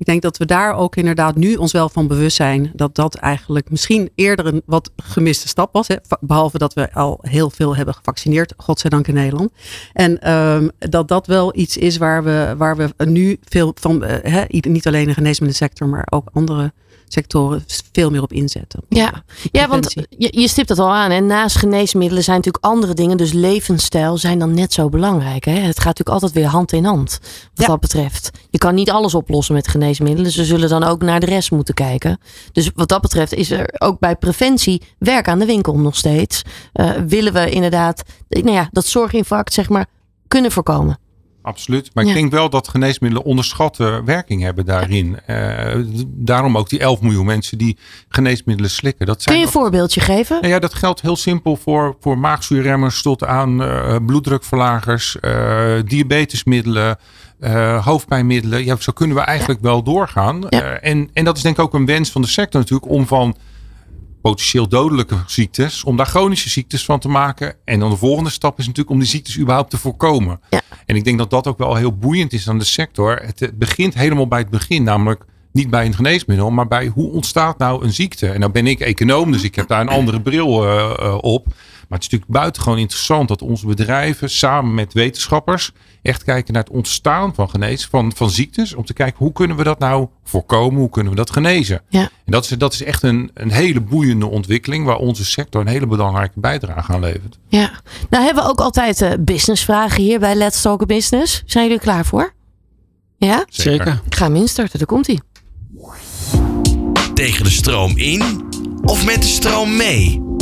ik denk dat we daar ook inderdaad nu ons wel van bewust zijn dat dat eigenlijk misschien eerder een wat gemiste stap was. Hè, behalve dat we al heel veel hebben gevaccineerd, godzijdank in Nederland. En ehm, dat dat wel iets is waar we, waar we nu veel van, hè, niet alleen de geneesmiddelsector, maar ook andere sectoren veel meer op inzetten. Ja, ja want je, je stipt het al aan. En naast geneesmiddelen zijn natuurlijk andere dingen. Dus levensstijl zijn dan net zo belangrijk. Hè? Het gaat natuurlijk altijd weer hand in hand. Wat Ja. dat betreft. Je kan niet alles oplossen met geneesmiddelen. Ze zullen dan ook naar de rest moeten kijken. Dus wat dat betreft is er ook bij preventie werk aan de winkel nog steeds. Eh, willen we inderdaad nou ja, dat zorginfarct zeg maar kunnen voorkomen. Absoluut. Maar Ja. ik denk wel dat geneesmiddelen onderschatte werking hebben daarin. Eh, daarom ook die 11 miljoen mensen die geneesmiddelen slikken. Dat Kun zijn je een voorbeeldje geven? Nou ja, dat geldt heel simpel voor, voor maagzuurremmers tot aan eh, bloeddrukverlagers, eh, diabetesmiddelen, eh, hoofdpijnmiddelen. Ja, zo kunnen we eigenlijk wel doorgaan. Ja. Eh, en, en dat is denk ik ook een wens van de sector natuurlijk om van potentieel dodelijke ziektes, om daar chronische ziektes van te maken. En dan de volgende stap is natuurlijk om die ziektes überhaupt te voorkomen. Ja. En ik denk dat dat ook wel heel boeiend is aan de sector. Het, begint helemaal bij het begin, namelijk niet bij een geneesmiddel, maar bij hoe ontstaat nou een ziekte. En nou ben ik econoom, dus ik heb daar een andere bril eh, eh, op. Maar het is natuurlijk buitengewoon interessant dat onze bedrijven samen met wetenschappers echt kijken naar het ontstaan van, genees, van, van ziektes. Om te kijken hoe kunnen we dat nou voorkomen, hoe kunnen we dat genezen. Ja. En dat is, dat is echt een, een hele boeiende ontwikkeling waar onze sector een hele belangrijke bijdrage aan levert. Ja. Nou hebben we ook altijd eh, businessvragen hier bij Let's Talk Business. Zijn jullie er klaar voor? Ja? Zeker. Ik ga hem instarten, daar komt hij. Tegen de stroom in of met de stroom mee?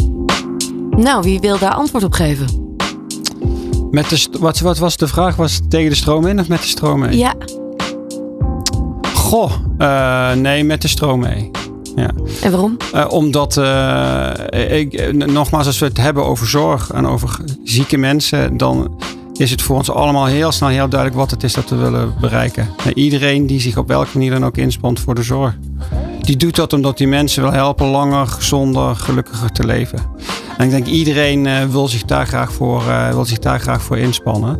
Nou, wie wil daar antwoord op geven? Met de, wat, wat was de vraag? Was het tegen de stroom in of met de stroom mee? Ja, Goh, eh, nee, met de stroom mee. Ja. en waarom? Eh, omdat, eh, ik, nogmaals, als we het hebben over zorg en over zieke mensen, dan is het voor ons allemaal heel snel heel duidelijk wat het is dat we willen bereiken. En iedereen die zich op welke manier dan ook inspant voor de zorg, die doet dat omdat die mensen wil helpen langer, gezonder, gelukkiger te leven. En ik denk iedereen uh, wil, zich daar graag voor, uh, wil zich daar graag voor inspannen.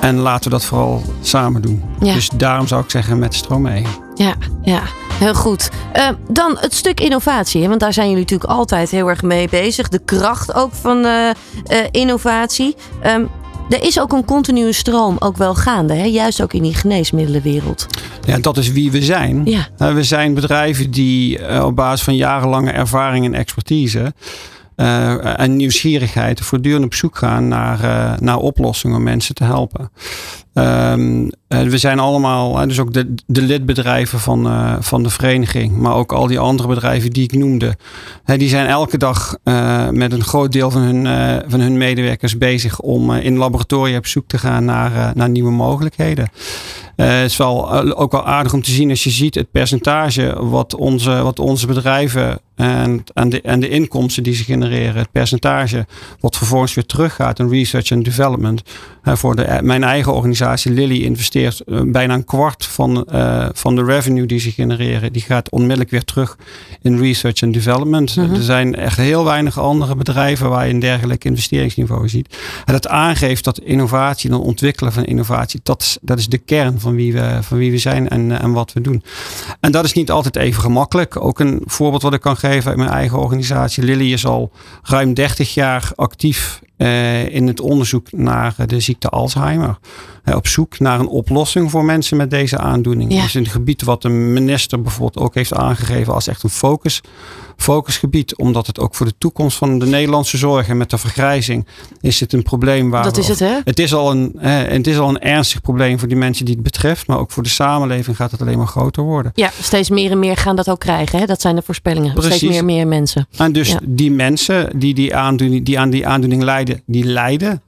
En laten we dat vooral samen doen. Ja. Dus daarom zou ik zeggen met stroom mee. Ja, ja, heel goed. Uh, dan het stuk innovatie. Hè? Want daar zijn jullie natuurlijk altijd heel erg mee bezig. De kracht ook van uh, uh, innovatie. Um, er is ook een continue stroom ook wel gaande. Hè? Juist ook in die geneesmiddelenwereld. Ja, dat is wie we zijn. Ja. We zijn bedrijven die op basis van jarenlange ervaring en expertise uh, en nieuwsgierigheid voortdurend op zoek gaan naar, uh, naar oplossingen om mensen te helpen. Um, we zijn allemaal, dus ook de, lidbedrijven van, uh, van de vereniging, maar ook al die andere bedrijven die ik noemde, die zijn elke dag met een groot deel van hun, van hun medewerkers bezig om in laboratoria op zoek te gaan naar, naar nieuwe mogelijkheden. het is wel ook wel aardig om te zien als je ziet het percentage wat onze, wat onze bedrijven en, en, de, en de inkomsten die ze genereren, het percentage wat vervolgens weer teruggaat in research and development. voor de, mijn eigen organisatie, Lilly, investeert bijna een kwart van, uh, van de revenue die ze genereren. Die gaat onmiddellijk weer terug in research and development. Mhm. Er zijn echt heel weinig andere bedrijven waar je een dergelijk investeringsniveau ziet. En dat aangeeft dat innovatie en ontwikkelen van innovatie, dat is, dat is de kern van wie we, van wie we zijn en, en wat we doen. En dat is niet altijd even gemakkelijk. Ook een voorbeeld wat ik kan geven uit mijn eigen organisatie. Lilly is al ruim 30 jaar actief uh, in het onderzoek naar de ziekte Alzheimer. Op zoek naar een oplossing voor mensen met deze aandoening. Ja. Dus een gebied wat de minister bijvoorbeeld ook heeft aangegeven als echt een focus, focusgebied. Omdat het ook voor de toekomst van de Nederlandse zorg en met de vergrijzing is het een probleem waar. Dat we, is het, hè? Het is, al een, uh, het is al een ernstig probleem voor die mensen die het betreft. Maar ook voor de samenleving gaat het alleen maar groter worden. Ja, steeds meer en meer gaan dat ook krijgen. Hè? Dat zijn de voorspellingen. Precies. Steeds meer en meer mensen. En dus Ja. die mensen die, die, aandoening, die aan die aandoening lijden, die lijden.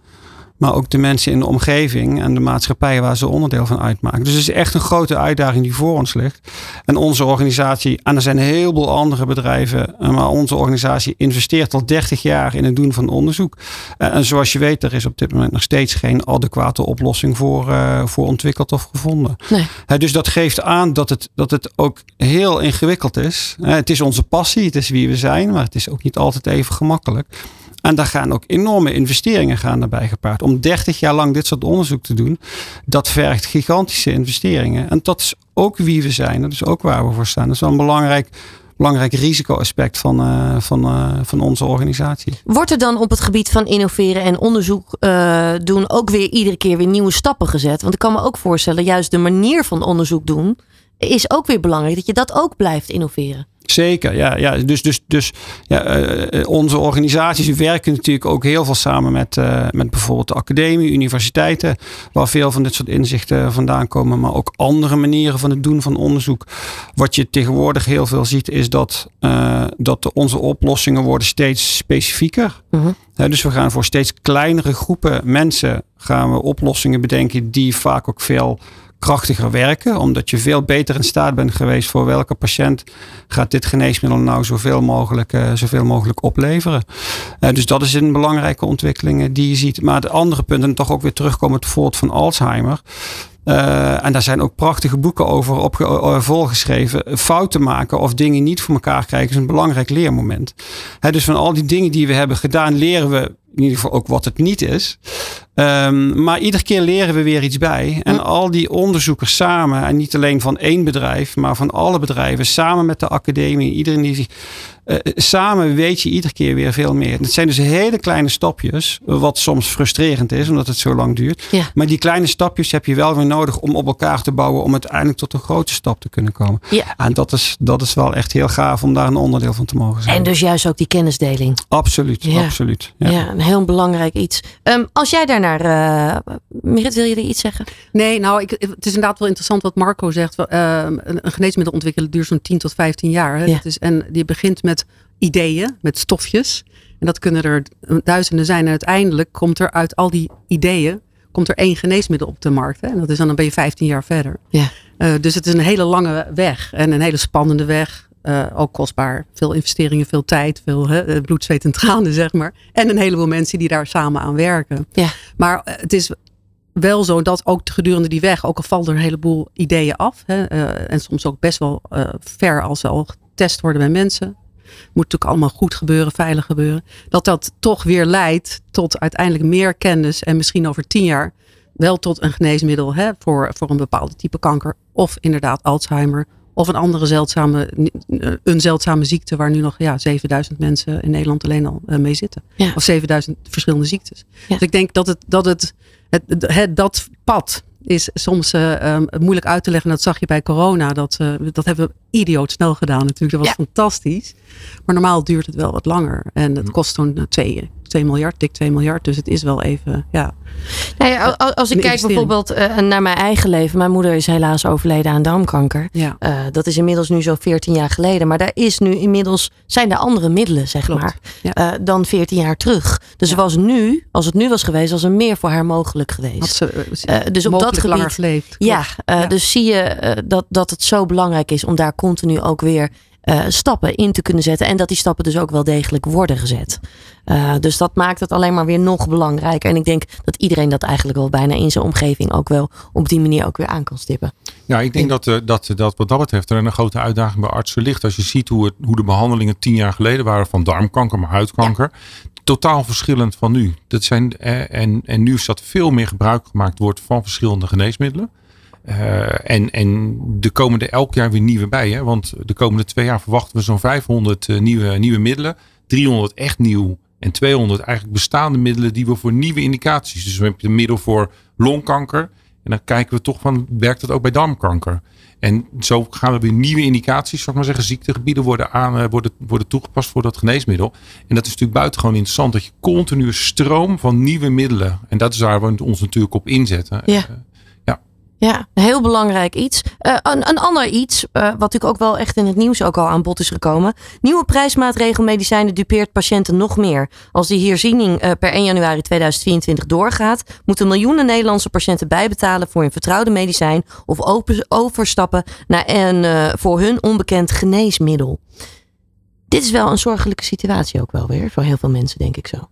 Maar ook de mensen in de omgeving en de maatschappij waar ze onderdeel van uitmaken. Dus het is echt een grote uitdaging die voor ons ligt. En onze organisatie, en er zijn een heleboel andere bedrijven, eh, maar onze organisatie investeert al 30 jaar in het doen van onderzoek. Eh, En zoals je weet, er is op dit moment nog steeds geen adequate oplossing voor, uh, voor ontwikkeld of gevonden. Nee. Dus dat geeft aan dat het, dat het ook heel ingewikkeld is. Het is onze passie, het is wie we zijn, maar het is ook niet altijd even gemakkelijk. En daar gaan ook enorme investeringen gaan daarbij gepaard. Om 30 jaar lang dit soort onderzoek te doen, dat vergt gigantische investeringen. En dat is ook wie we zijn. Dat is ook waar we voor staan. Dat is wel een belangrijk, belangrijk risicoaspect van, uh, van, uh, van onze organisatie. Wordt er dan op het gebied van innoveren en onderzoek uh, doen ook weer iedere keer weer nieuwe stappen gezet? Want ik kan me ook voorstellen, juist de manier van onderzoek doen is ook weer belangrijk. Dat je dat ook blijft innoveren. Zeker, ja. ja. Dus, dus, dus ja, uh, onze organisaties werken natuurlijk ook heel veel samen met, uh, met bijvoorbeeld de academie, universiteiten, waar veel van dit soort inzichten vandaan komen, maar ook andere manieren van het doen van onderzoek. Wat je tegenwoordig heel veel ziet, is dat, uh, dat onze oplossingen worden steeds specifieker. -huh. Ja, dus we gaan voor steeds kleinere groepen mensen gaan we oplossingen bedenken die vaak ook veel krachtiger werken. Omdat je veel beter in staat bent geweest voor welke patiënt gaat dit geneesmiddel nou zoveel mogelijk, uh, zoveel mogelijk opleveren. Uh, dus dat is een belangrijke ontwikkeling die je ziet. Maar het andere punt, en toch ook weer terugkomen het voorbeeld van Alzheimer. En daar zijn ook prachtige boeken over op, volgeschreven. Fouten maken of dingen niet voor elkaar krijgen is een belangrijk leermoment. Dus van al die dingen die we hebben gedaan, leren we in ieder geval ook wat het niet is. Um, maar iedere keer leren we weer iets bij. En al die onderzoekers samen, en niet alleen van één bedrijf, maar van alle bedrijven, samen met de academie, iedereen die zich. Uh, samen weet je iedere keer weer veel meer. Het zijn dus hele kleine stapjes, wat soms frustrerend is, omdat het zo lang duurt. Ja. Maar die kleine stapjes heb je wel weer nodig om op elkaar te bouwen, om uiteindelijk tot een grote stap te kunnen komen. Ja. En dat is, dat is wel echt heel gaaf om daar een onderdeel van te mogen zijn. En dus juist ook die kennisdeling. Absoluut, Ja. absoluut. Ja. een heel belangrijk iets. Um, als jij daarnaar, uh, Merit, wil je er iets zeggen? Nee, nou, ik, het is inderdaad wel interessant wat Marco zegt. Uh, een, een geneesmiddel ontwikkelen duurt zo'n 10 tot 15 jaar. Hè? Ja. Dat is, en die begint met ideeën, met stofjes. En dat kunnen er duizenden zijn. En uiteindelijk komt er uit al die ideeën komt er één geneesmiddel op de markt. Hè? En dat is dan, dan ben je 15 jaar verder. Ja. Uh, dus het is een hele lange weg en een hele spannende weg. Uh, ook kostbaar. Veel investeringen, veel tijd, veel hè, bloed, zweet en tranen, zeg maar. En een heleboel mensen die daar samen aan werken. Ja. Maar het is wel zo dat ook gedurende die weg, ook al vallen er een heleboel ideeën af. Hè, uh, en soms ook best wel ver als ze al getest worden bij mensen. Moet natuurlijk allemaal goed gebeuren, veilig gebeuren. Dat dat toch weer leidt tot uiteindelijk meer kennis en misschien over tien jaar wel tot een geneesmiddel hè, voor, voor een bepaalde type kanker. Of inderdaad Alzheimer. Of een andere zeldzame, een zeldzame ziekte waar nu nog ja, 7000 mensen in Nederland alleen al mee zitten. Ja. Of 7000 verschillende ziektes. Ja. Dus ik denk dat het, dat het, het, het dat pad is soms uh, um, moeilijk uit te leggen. Dat zag je bij corona. Dat, uh, dat hebben we idioot snel gedaan natuurlijk. Dat was Ja. fantastisch. Maar normaal duurt het wel wat langer. En het kost zo'n 2, 2 miljard, dik 2 miljard. Dus het is wel even, ja. Nou als ik kijk bijvoorbeeld eh, naar mijn eigen leven. Mijn moeder is helaas overleden aan darmkanker. ja. Eh, dat is inmiddels nu zo'n 14 jaar geleden. Maar daar is nu inmiddels, zijn er andere middelen, zeg Klopt, maar, ja. eh, dan 14 jaar terug. Dus Ja. was nu, als het nu was geweest, was er meer voor haar mogelijk geweest. Ze dus op dat gebied-. Ja, Ja. dus zie je dat, dat het zo belangrijk is om daar continu ook weer eh, stappen in te kunnen zetten. En dat die stappen dus ook wel degelijk worden gezet. Eh, dus dat maakt het alleen maar weer nog belangrijker. En ik denk dat iedereen dat eigenlijk wel bijna in zijn omgeving ook wel op die manier ook weer aan kan stippen. Ja, ik denk dat, eh, dat, dat wat dat betreft er een grote uitdaging bij artsen ligt. Als je ziet hoe, het, hoe de behandelingen tien jaar geleden waren van darmkanker, maar huidkanker. Totaal verschillend van nu. Dat zijn, en, en nu is dat veel meer gebruik gemaakt wordt van verschillende geneesmiddelen. Eh, en, en er komen er elk jaar weer nieuwe bij. Hè? Want de komende twee jaar verwachten we zo'n 500 eh, nieuwe, nieuwe middelen. 300 echt nieuw. En 200 eigenlijk bestaande middelen die we voor nieuwe indicaties. Dus we hebben een middel voor longkanker. En dan kijken we toch van, werkt dat ook bij darmkanker? En zo gaan we weer nieuwe indicaties, zal ik maar zeggen, ziektegebieden worden, aan, eh, worden, worden toegepast voor dat geneesmiddel. En dat is natuurlijk buitengewoon interessant, dat je continu stroom van nieuwe middelen. En dat is waar we ons natuurlijk op inzetten. Ja. Ja, een heel belangrijk iets. Eh, een, een ander iets, eh, wat natuurlijk ook wel echt in het nieuws ook al aan bod is gekomen. Nieuwe prijsmaatregel medicijnen dupeert patiënten nog meer. Als die herziening eh, per 1 januari 2024 doorgaat, moeten miljoenen Nederlandse patiënten bijbetalen voor een vertrouwde medicijn of overstappen naar een voor hun onbekend geneesmiddel. Dit is wel een zorgelijke situatie ook wel weer, voor heel veel mensen denk ik zo.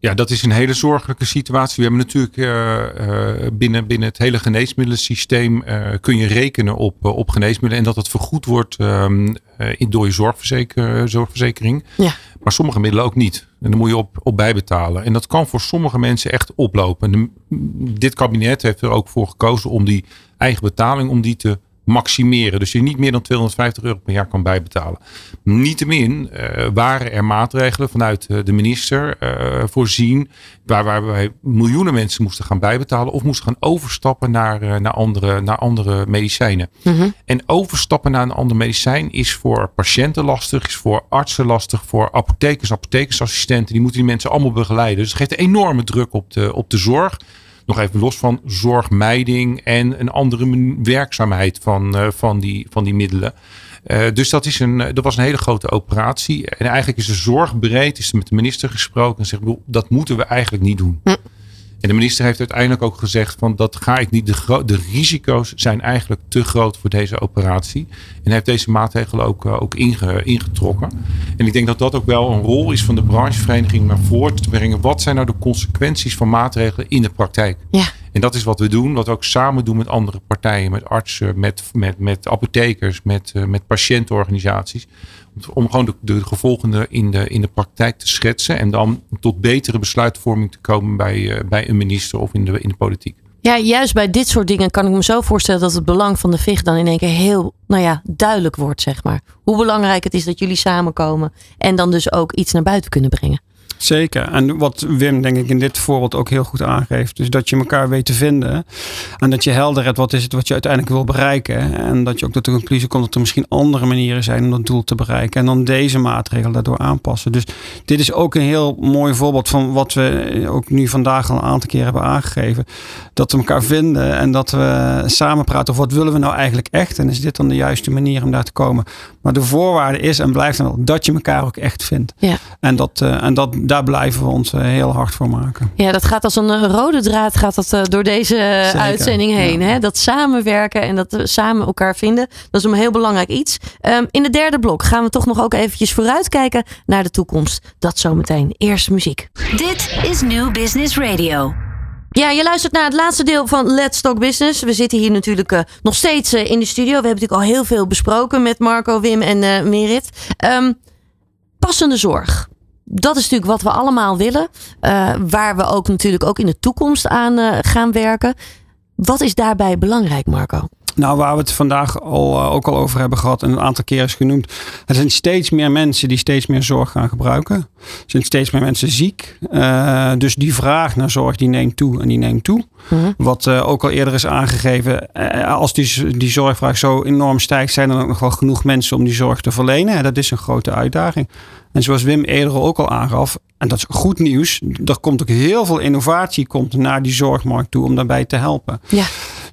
Ja, dat is een hele zorgelijke situatie. We hebben natuurlijk eh, eh, binnen, binnen het hele geneesmiddelensysteem eh, kun je rekenen op, op geneesmiddelen en dat het vergoed wordt ehm, eh, in- door je zorgverzeker, zorgverzekering. Ja. Maar sommige middelen ook niet. En daar moet je op, op bijbetalen. En dat kan voor sommige mensen echt oplopen. De- dit kabinet heeft er ook voor gekozen om die eigen betaling om die te maximeren. Dus je niet meer dan 250 euro per jaar kan bijbetalen. Niettemin eh, waren er maatregelen vanuit eh, de minister eh, voorzien. Waar, waar wij miljoenen mensen moesten gaan bijbetalen. Of moesten gaan overstappen naar, naar, andere, naar andere medicijnen. En overstappen naar een ander medicijn is voor patiënten lastig. Is voor artsen lastig. Voor apothekers, apothekersassistenten. Die moeten die mensen allemaal begeleiden. Dus het geeft een enorme druk op de, op de zorg. Nog even los van zorgmijding en een andere werkzaamheid van, eh, van, die, van die middelen. Eh, dus dat, is een, eh, dat was een hele grote operatie. En eigenlijk is de zorg breed, is er met de minister gesproken en zegt, "Bedoel, dat moeten we eigenlijk niet doen. En de minister heeft uiteindelijk ook gezegd van dat ga ik niet. De, de risico's zijn eigenlijk te groot voor deze operatie. En heeft deze maatregelen ook, eh, ook inge- ingetrokken. En ik denk dat dat ook wel een rol is van de branchevereniging naar voren te brengen. Wat zijn nou de consequenties van maatregelen in de praktijk? Ja. En dat is wat we doen, wat we ook samen doen met andere partijen, met artsen, met, met, met apothekers, met, eh, met patiëntenorganisaties. Om- gewoon de, de gevolgen in de, in de praktijk te schetsen en dan tot betere besluitvorming te komen bij, eh, bij een minister of in de, in de politiek. Ja, juist bij dit soort dingen kan ik me zo voorstellen dat het belang van de VIG dan in één keer heel, nou ja, duidelijk wordt, zeg maar. Hoe belangrijk het is dat jullie samenkomen en dan dus ook iets naar buiten kunnen brengen. Zeker. En wat Wim denk ik in dit voorbeeld ook heel goed aangeeft. Dus dat je elkaar weet te vinden. En dat je helder hebt wat is het wat je uiteindelijk wil bereiken. En dat je ook tot de conclusie komt dat er misschien andere manieren zijn om dat doel te bereiken. En dan deze maatregelen daardoor aanpassen. Dus dit is ook een heel mooi voorbeeld van wat we ook nu vandaag al een aantal keer hebben aangegeven. Dat we elkaar vinden en dat we samen praten over wat willen we nou eigenlijk echt. En is dit dan de juiste manier om daar te komen. Maar de voorwaarde is en blijft dan wel dat je elkaar ook echt vindt. Ja. En, dat, eh, en dat, daar blijven we ons eh, heel hard voor maken. Ja, dat gaat als een eh, rode draad gaat dat, eh, door deze Zeker, uitzending heen. ja. Hè? Dat samenwerken en dat we samen elkaar vinden. Dat is een heel belangrijk iets. Ehm, in het derde blok gaan we toch nog ook eventjes vooruitkijken naar de toekomst. Dat zometeen. Eerst muziek. Dit is New Business Radio. Ja, je luistert naar het laatste deel van Let's Talk Business. We zitten hier natuurlijk uh, nog steeds uh, in de studio. We hebben natuurlijk al heel veel besproken met Marco, Wim en uh, Merit. Um, passende zorg. Dat is natuurlijk wat we allemaal willen. waar we ook natuurlijk ook in de toekomst aan gaan werken. Wat is daarbij belangrijk, Marco? Nou, waar we het vandaag al, uh, ook al over hebben gehad en een aantal keer is genoemd. Er zijn steeds meer mensen die steeds meer zorg gaan gebruiken. Er zijn steeds meer mensen ziek. Uh, dus die vraag naar zorg die neemt toe en die neemt toe. Mm -hmm. Wat uh, ook al eerder is aangegeven. als die, die zorgvraag zo enorm stijgt, zijn er ook nog wel genoeg mensen om die zorg te verlenen. Dat is een grote uitdaging. En zoals Wim eerder ook al aangaf, en dat is goed nieuws, er komt ook heel veel innovatie komt naar die zorgmarkt toe om daarbij te helpen. Ja.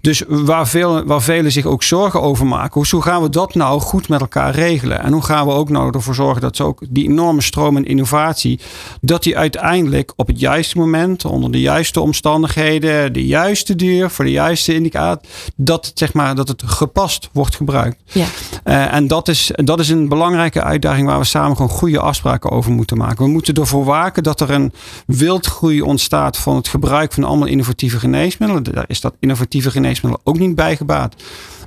Dus waar, veel, waar velen zich ook zorgen over maken, hoe gaan we dat nou goed met elkaar regelen? En hoe gaan we ook nou ervoor zorgen dat ze ook die enorme stroom en innovatie, dat die uiteindelijk op het juiste moment, onder de juiste omstandigheden, de juiste duur, voor de juiste indicator, dat, zeg maar, dat het gepast wordt gebruikt. Ja. Uh, en dat is, dat is een belangrijke uitdaging waar we samen gewoon goede afspraken over moeten maken. We moeten ervoor waken dat er een wildgroei ontstaat van het gebruik van allemaal innovatieve geneesmiddelen. Daar is dat innovatieve geneesmiddel ook niet bij gebaat.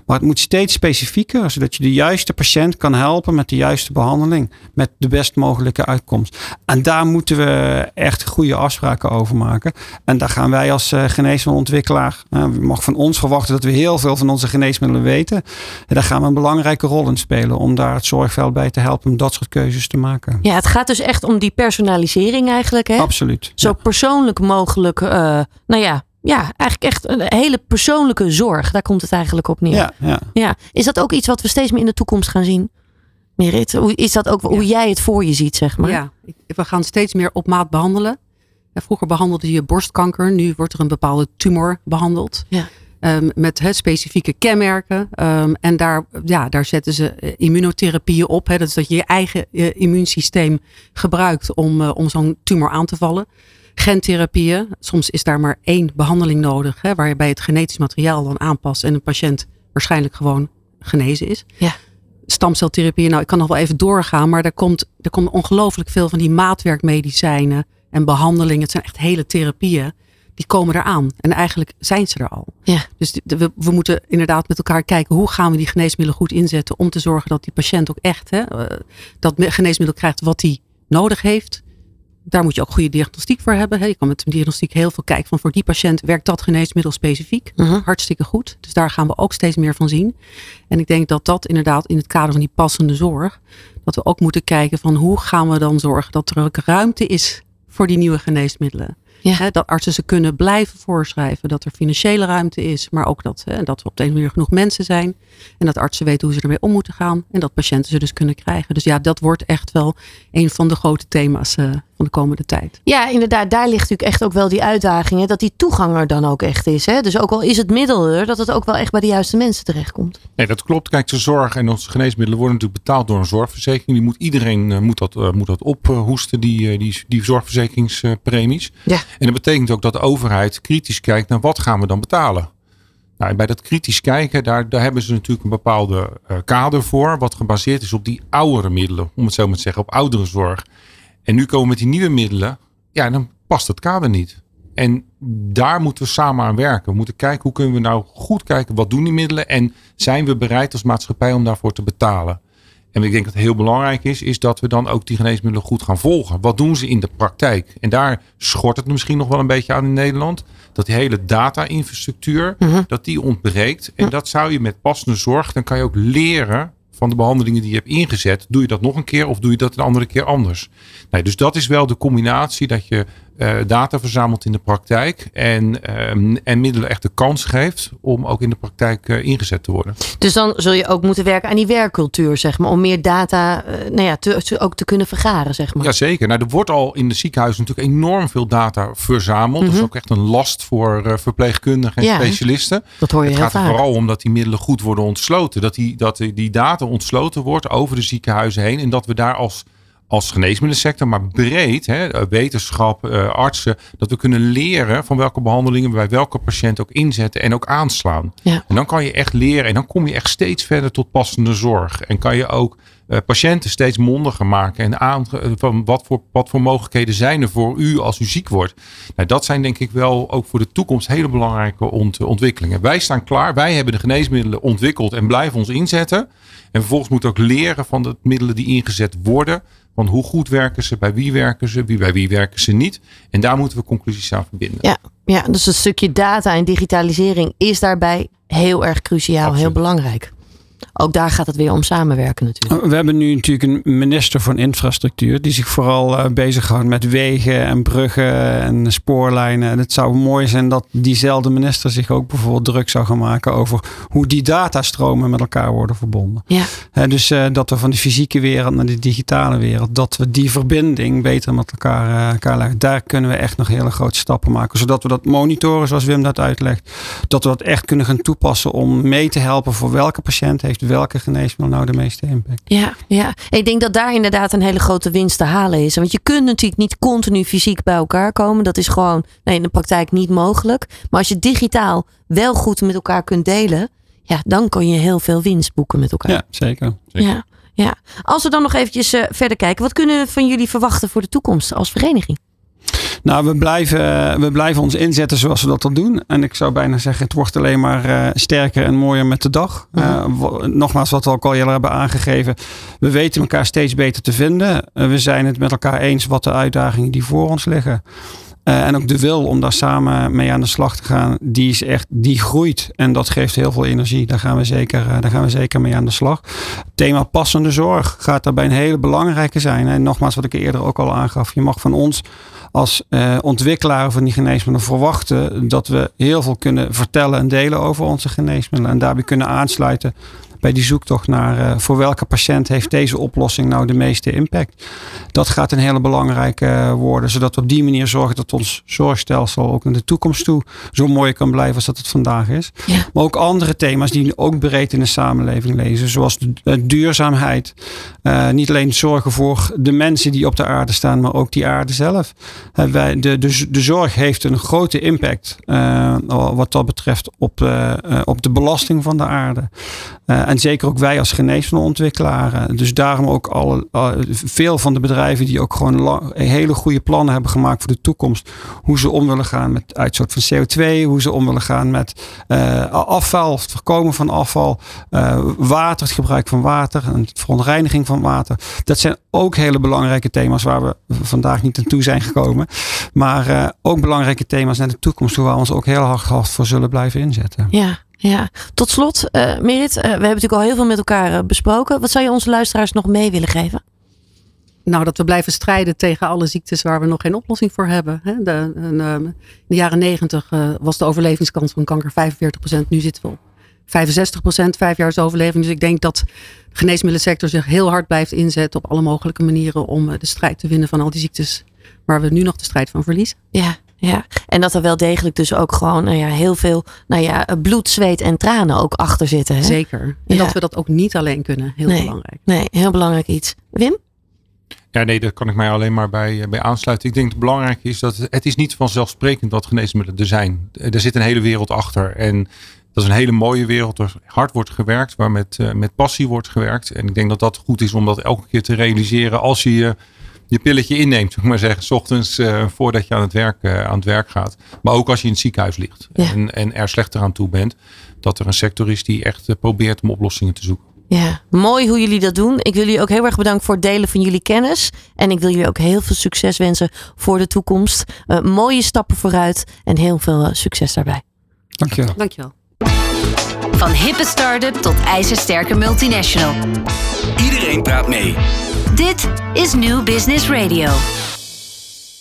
Maar het moet steeds specifieker, zodat je de juiste patiënt kan helpen met de juiste behandeling, met de best mogelijke uitkomst. En daar moeten we echt goede afspraken over maken. En daar gaan wij als uh, geneesmiddelontwikkelaar, mag van ons verwachten dat we heel veel van onze geneesmiddelen weten. En daar gaan we een belangrijke rol in spelen om daar het zorgveld bij te helpen om dat soort keuzes te maken. Ja, het gaat dus echt om die personalisering eigenlijk. Hè? Absoluut. Zo ja. persoonlijk mogelijk, uh, nou ja, ja, eigenlijk echt een hele persoonlijke zorg. Daar komt het eigenlijk op neer. Ja, ja. ja. Is dat ook iets wat we steeds meer in de toekomst gaan zien? Merit, hoe is dat ook hoe jij het voor je ziet, zeg maar? Ja, we gaan steeds meer op maat behandelen. Vroeger behandelde je borstkanker, nu wordt er een bepaalde tumor behandeld. Ja. Um, met he, specifieke kenmerken. Um, en daar, ja, daar zetten ze uh, immunotherapieën op. He, dat is dat je je eigen uh, immuunsysteem gebruikt om, uh, om zo'n tumor aan te vallen gentherapieën. Soms is daar maar één behandeling nodig, hè, waarbij het genetisch materiaal dan aanpast en een patiënt waarschijnlijk gewoon genezen is. Ja. Stamceltherapieën, nou ik kan nog wel even doorgaan, maar er komt, er komt ongelooflijk veel van die maatwerkmedicijnen en behandelingen. Het zijn echt hele therapieën. Die komen eraan. En eigenlijk zijn ze er al. Ja. Dus we, we moeten inderdaad met elkaar kijken hoe gaan we die geneesmiddelen goed inzetten. Om te zorgen dat die patiënt ook echt hè, dat geneesmiddel krijgt wat hij nodig heeft daar moet je ook goede diagnostiek voor hebben. Je kan met diagnostiek heel veel kijken van voor die patiënt werkt dat geneesmiddel specifiek. Uh -huh. Hartstikke goed. Dus daar gaan we ook steeds meer van zien. En ik denk dat dat inderdaad in het kader van die passende zorg, dat we ook moeten kijken van hoe gaan we dan zorgen dat er ook ruimte is voor die nieuwe geneesmiddelen. Ja. He, dat artsen ze kunnen blijven voorschrijven. Dat er financiële ruimte is. Maar ook dat, he, dat we op de een manier genoeg mensen zijn. En dat artsen weten hoe ze ermee om moeten gaan. En dat patiënten ze dus kunnen krijgen. Dus ja, dat wordt echt wel een van de grote thema's uh, van de komende tijd. Ja, inderdaad. Daar ligt natuurlijk echt ook wel die uitdaging. Hè, dat die toegang er dan ook echt is. Hè? Dus ook al is het middel er, dat het ook wel echt bij de juiste mensen terechtkomt. Nee, dat klopt. Kijk, de zorg en onze geneesmiddelen worden natuurlijk betaald door een zorgverzekering. Die moet iedereen uh, moet dat, uh, moet dat ophoesten, die, die, die zorgverzekeringspremies. Ja. En dat betekent ook dat de overheid kritisch kijkt naar wat gaan we dan betalen. Nou, bij dat kritisch kijken, daar, daar hebben ze natuurlijk een bepaalde uh, kader voor. Wat gebaseerd is op die oudere middelen. Om het zo maar te zeggen, op oudere zorg. En nu komen we met die nieuwe middelen. Ja, dan past het kader niet. En daar moeten we samen aan werken. We moeten kijken hoe kunnen we nou goed kijken. Wat doen die middelen? En zijn we bereid als maatschappij om daarvoor te betalen? En ik denk dat heel belangrijk is, is dat we dan ook die geneesmiddelen goed gaan volgen. Wat doen ze in de praktijk? En daar schort het misschien nog wel een beetje aan in Nederland. Dat die hele data-infrastructuur, Mhm. dat die ontbreekt. En dat zou je met passende zorg, dan kan je ook leren van de behandelingen die je hebt ingezet. Doe je dat nog een keer of doe je dat een andere keer anders? Dus dat is wel de combinatie dat je data verzamelt in de praktijk en, um, en middelen echt de kans geeft om ook in de praktijk uh, ingezet te worden. Dus dan zul je ook moeten werken aan die werkcultuur, zeg maar, om meer data uh, nou ja, te, te, ook te kunnen vergaren, zeg maar. Jazeker. Nou, er wordt al in de ziekenhuizen natuurlijk enorm veel data verzameld. Mm -hmm. Dat is ook echt een last voor uh, verpleegkundigen en ja, specialisten. Dat hoor je Het heel gaat er vooral om dat die middelen goed worden ontsloten. Dat die, dat die data ontsloten wordt over de ziekenhuizen heen en dat we daar als als geneesmiddelsector, maar breed, hè, wetenschap, uh, artsen, dat we kunnen leren van welke behandelingen we bij welke patiënt ook inzetten en ook aanslaan. Ja. En dan kan je echt leren en dan kom je echt steeds verder tot passende zorg. En kan je ook uh, patiënten steeds mondiger maken en aan van wat voor, wat voor mogelijkheden zijn er voor u als u ziek wordt. Nou, dat zijn denk ik wel ook voor de toekomst hele belangrijke ont ontwikkelingen. Wij staan klaar, wij hebben de geneesmiddelen ontwikkeld en blijven ons inzetten. En vervolgens moeten we ook leren van de middelen die ingezet worden. Van hoe goed werken ze, bij wie werken ze, wie, bij wie werken ze niet. En daar moeten we conclusies aan verbinden. Ja, ja dus een stukje data en digitalisering is daarbij heel erg cruciaal, Absoluut. heel belangrijk. Ook daar gaat het weer om samenwerken natuurlijk. We hebben nu natuurlijk een minister van infrastructuur die zich vooral uh, bezighoudt met wegen en bruggen en spoorlijnen. En het zou mooi zijn dat diezelfde minister zich ook bijvoorbeeld druk zou gaan maken over hoe die datastromen met elkaar worden verbonden. Ja. He, dus uh, dat we van de fysieke wereld naar de digitale wereld, dat we die verbinding beter met elkaar, uh, elkaar leggen. Daar kunnen we echt nog hele grote stappen maken. Zodat we dat monitoren zoals Wim dat uitlegt. Dat we dat echt kunnen gaan toepassen om mee te helpen voor welke patiënt heeft welke geneesmiddel nou de meeste impact. Ja, ja. Ik denk dat daar inderdaad een hele grote winst te halen is. Want je kunt natuurlijk niet continu fysiek bij elkaar komen. Dat is gewoon nee, in de praktijk niet mogelijk. Maar als je digitaal wel goed met elkaar kunt delen, ja, dan kan je heel veel winst boeken met elkaar. Ja, zeker. zeker. Ja, ja. Als we dan nog eventjes uh, verder kijken, wat kunnen we van jullie verwachten voor de toekomst als vereniging? Nou, we blijven, we blijven ons inzetten zoals we dat al doen. En ik zou bijna zeggen, het wordt alleen maar uh, sterker en mooier met de dag. Uh, nogmaals, wat we ook al eerder hebben aangegeven. We weten elkaar steeds beter te vinden. Uh, we zijn het met elkaar eens wat de uitdagingen die voor ons liggen. Uh, en ook de wil om daar samen mee aan de slag te gaan, die is echt, die groeit. En dat geeft heel veel energie. Daar gaan we zeker, uh, daar gaan we zeker mee aan de slag. Thema passende zorg gaat daarbij een hele belangrijke zijn. En nogmaals, wat ik eerder ook al aangaf. Je mag van ons als uh, ontwikkelaar van die geneesmiddelen verwachten dat we heel veel kunnen vertellen en delen over onze geneesmiddelen. En daarbij kunnen aansluiten bij die zoektocht naar uh, voor welke patiënt heeft deze oplossing nou de meeste impact. Dat gaat een hele belangrijke uh, worden, zodat we op die manier zorgen dat ons zorgstelsel ook in de toekomst toe zo mooi kan blijven als dat het vandaag is. Ja. Maar ook andere thema's die ook breed in de samenleving lezen, zoals de, de duurzaamheid. Uh, niet alleen zorgen voor de mensen die op de aarde staan, maar ook die aarde zelf. wij, de, de, de zorg heeft een grote impact wat dat betreft op, op de belasting van de aarde. Uh, en zeker ook wij als geneesmiddelontwikkelaar. Dus daarom ook alle, uh, veel van de bedrijven die ook gewoon lang, hele goede plannen hebben gemaakt voor de toekomst. Hoe ze om willen gaan met uitstoot van CO2. Hoe ze om willen gaan met uh, afval, het voorkomen van afval. water, het gebruik van water en verontreiniging van water. Dat zijn ook hele belangrijke thema's waar we vandaag niet aan toe zijn gekomen. Maar ook belangrijke thema's naar de toekomst. Waar we ons ook heel hard, hard voor zullen blijven inzetten. Ja. Ja, tot slot, uh, Merit, uh, we hebben natuurlijk al heel veel met elkaar uh, besproken. Wat zou je onze luisteraars nog mee willen geven? Nou, dat we blijven strijden tegen alle ziektes waar we nog geen oplossing voor hebben. De, de, in de jaren negentig was de overlevingskans van kanker 45%. Nu zitten we op 65%, vijf jaar is overleving. Dus ik denk dat de geneesmiddelsector zich heel hard blijft inzetten op alle mogelijke manieren om de strijd te winnen van al die ziektes waar we nu nog de strijd van verliezen. Ja, ja, en dat er wel degelijk dus ook gewoon nou ja, heel veel nou ja, bloed, zweet en tranen ook achter zitten. Hè? Zeker. En ja. dat we dat ook niet alleen kunnen. Heel nee, belangrijk. Nee, heel belangrijk iets. Wim? Ja, nee, daar kan ik mij alleen maar bij, bij aansluiten. Ik denk dat het belangrijk is dat het is niet vanzelfsprekend dat geneesmiddelen er zijn. Er zit een hele wereld achter. En dat is een hele mooie wereld waar hard wordt gewerkt, waar met, met passie wordt gewerkt. En ik denk dat dat goed is om dat elke keer te realiseren als je je je pilletje inneemt, zeg maar zeggen, s ochtends uh, voordat je aan het, werk, uh, aan het werk gaat. Maar ook als je in het ziekenhuis ligt ja. en, en er slechter aan toe bent, dat er een sector is die echt uh, probeert om oplossingen te zoeken. Ja, mooi hoe jullie dat doen. Ik wil jullie ook heel erg bedanken voor het delen van jullie kennis. En ik wil jullie ook heel veel succes wensen voor de toekomst. mooie stappen vooruit en heel veel succes daarbij. Dankjewel. Dankjewel. Van hippe start-up tot ijzersterke multinational. Iedereen praat mee. Dit is New Business Radio.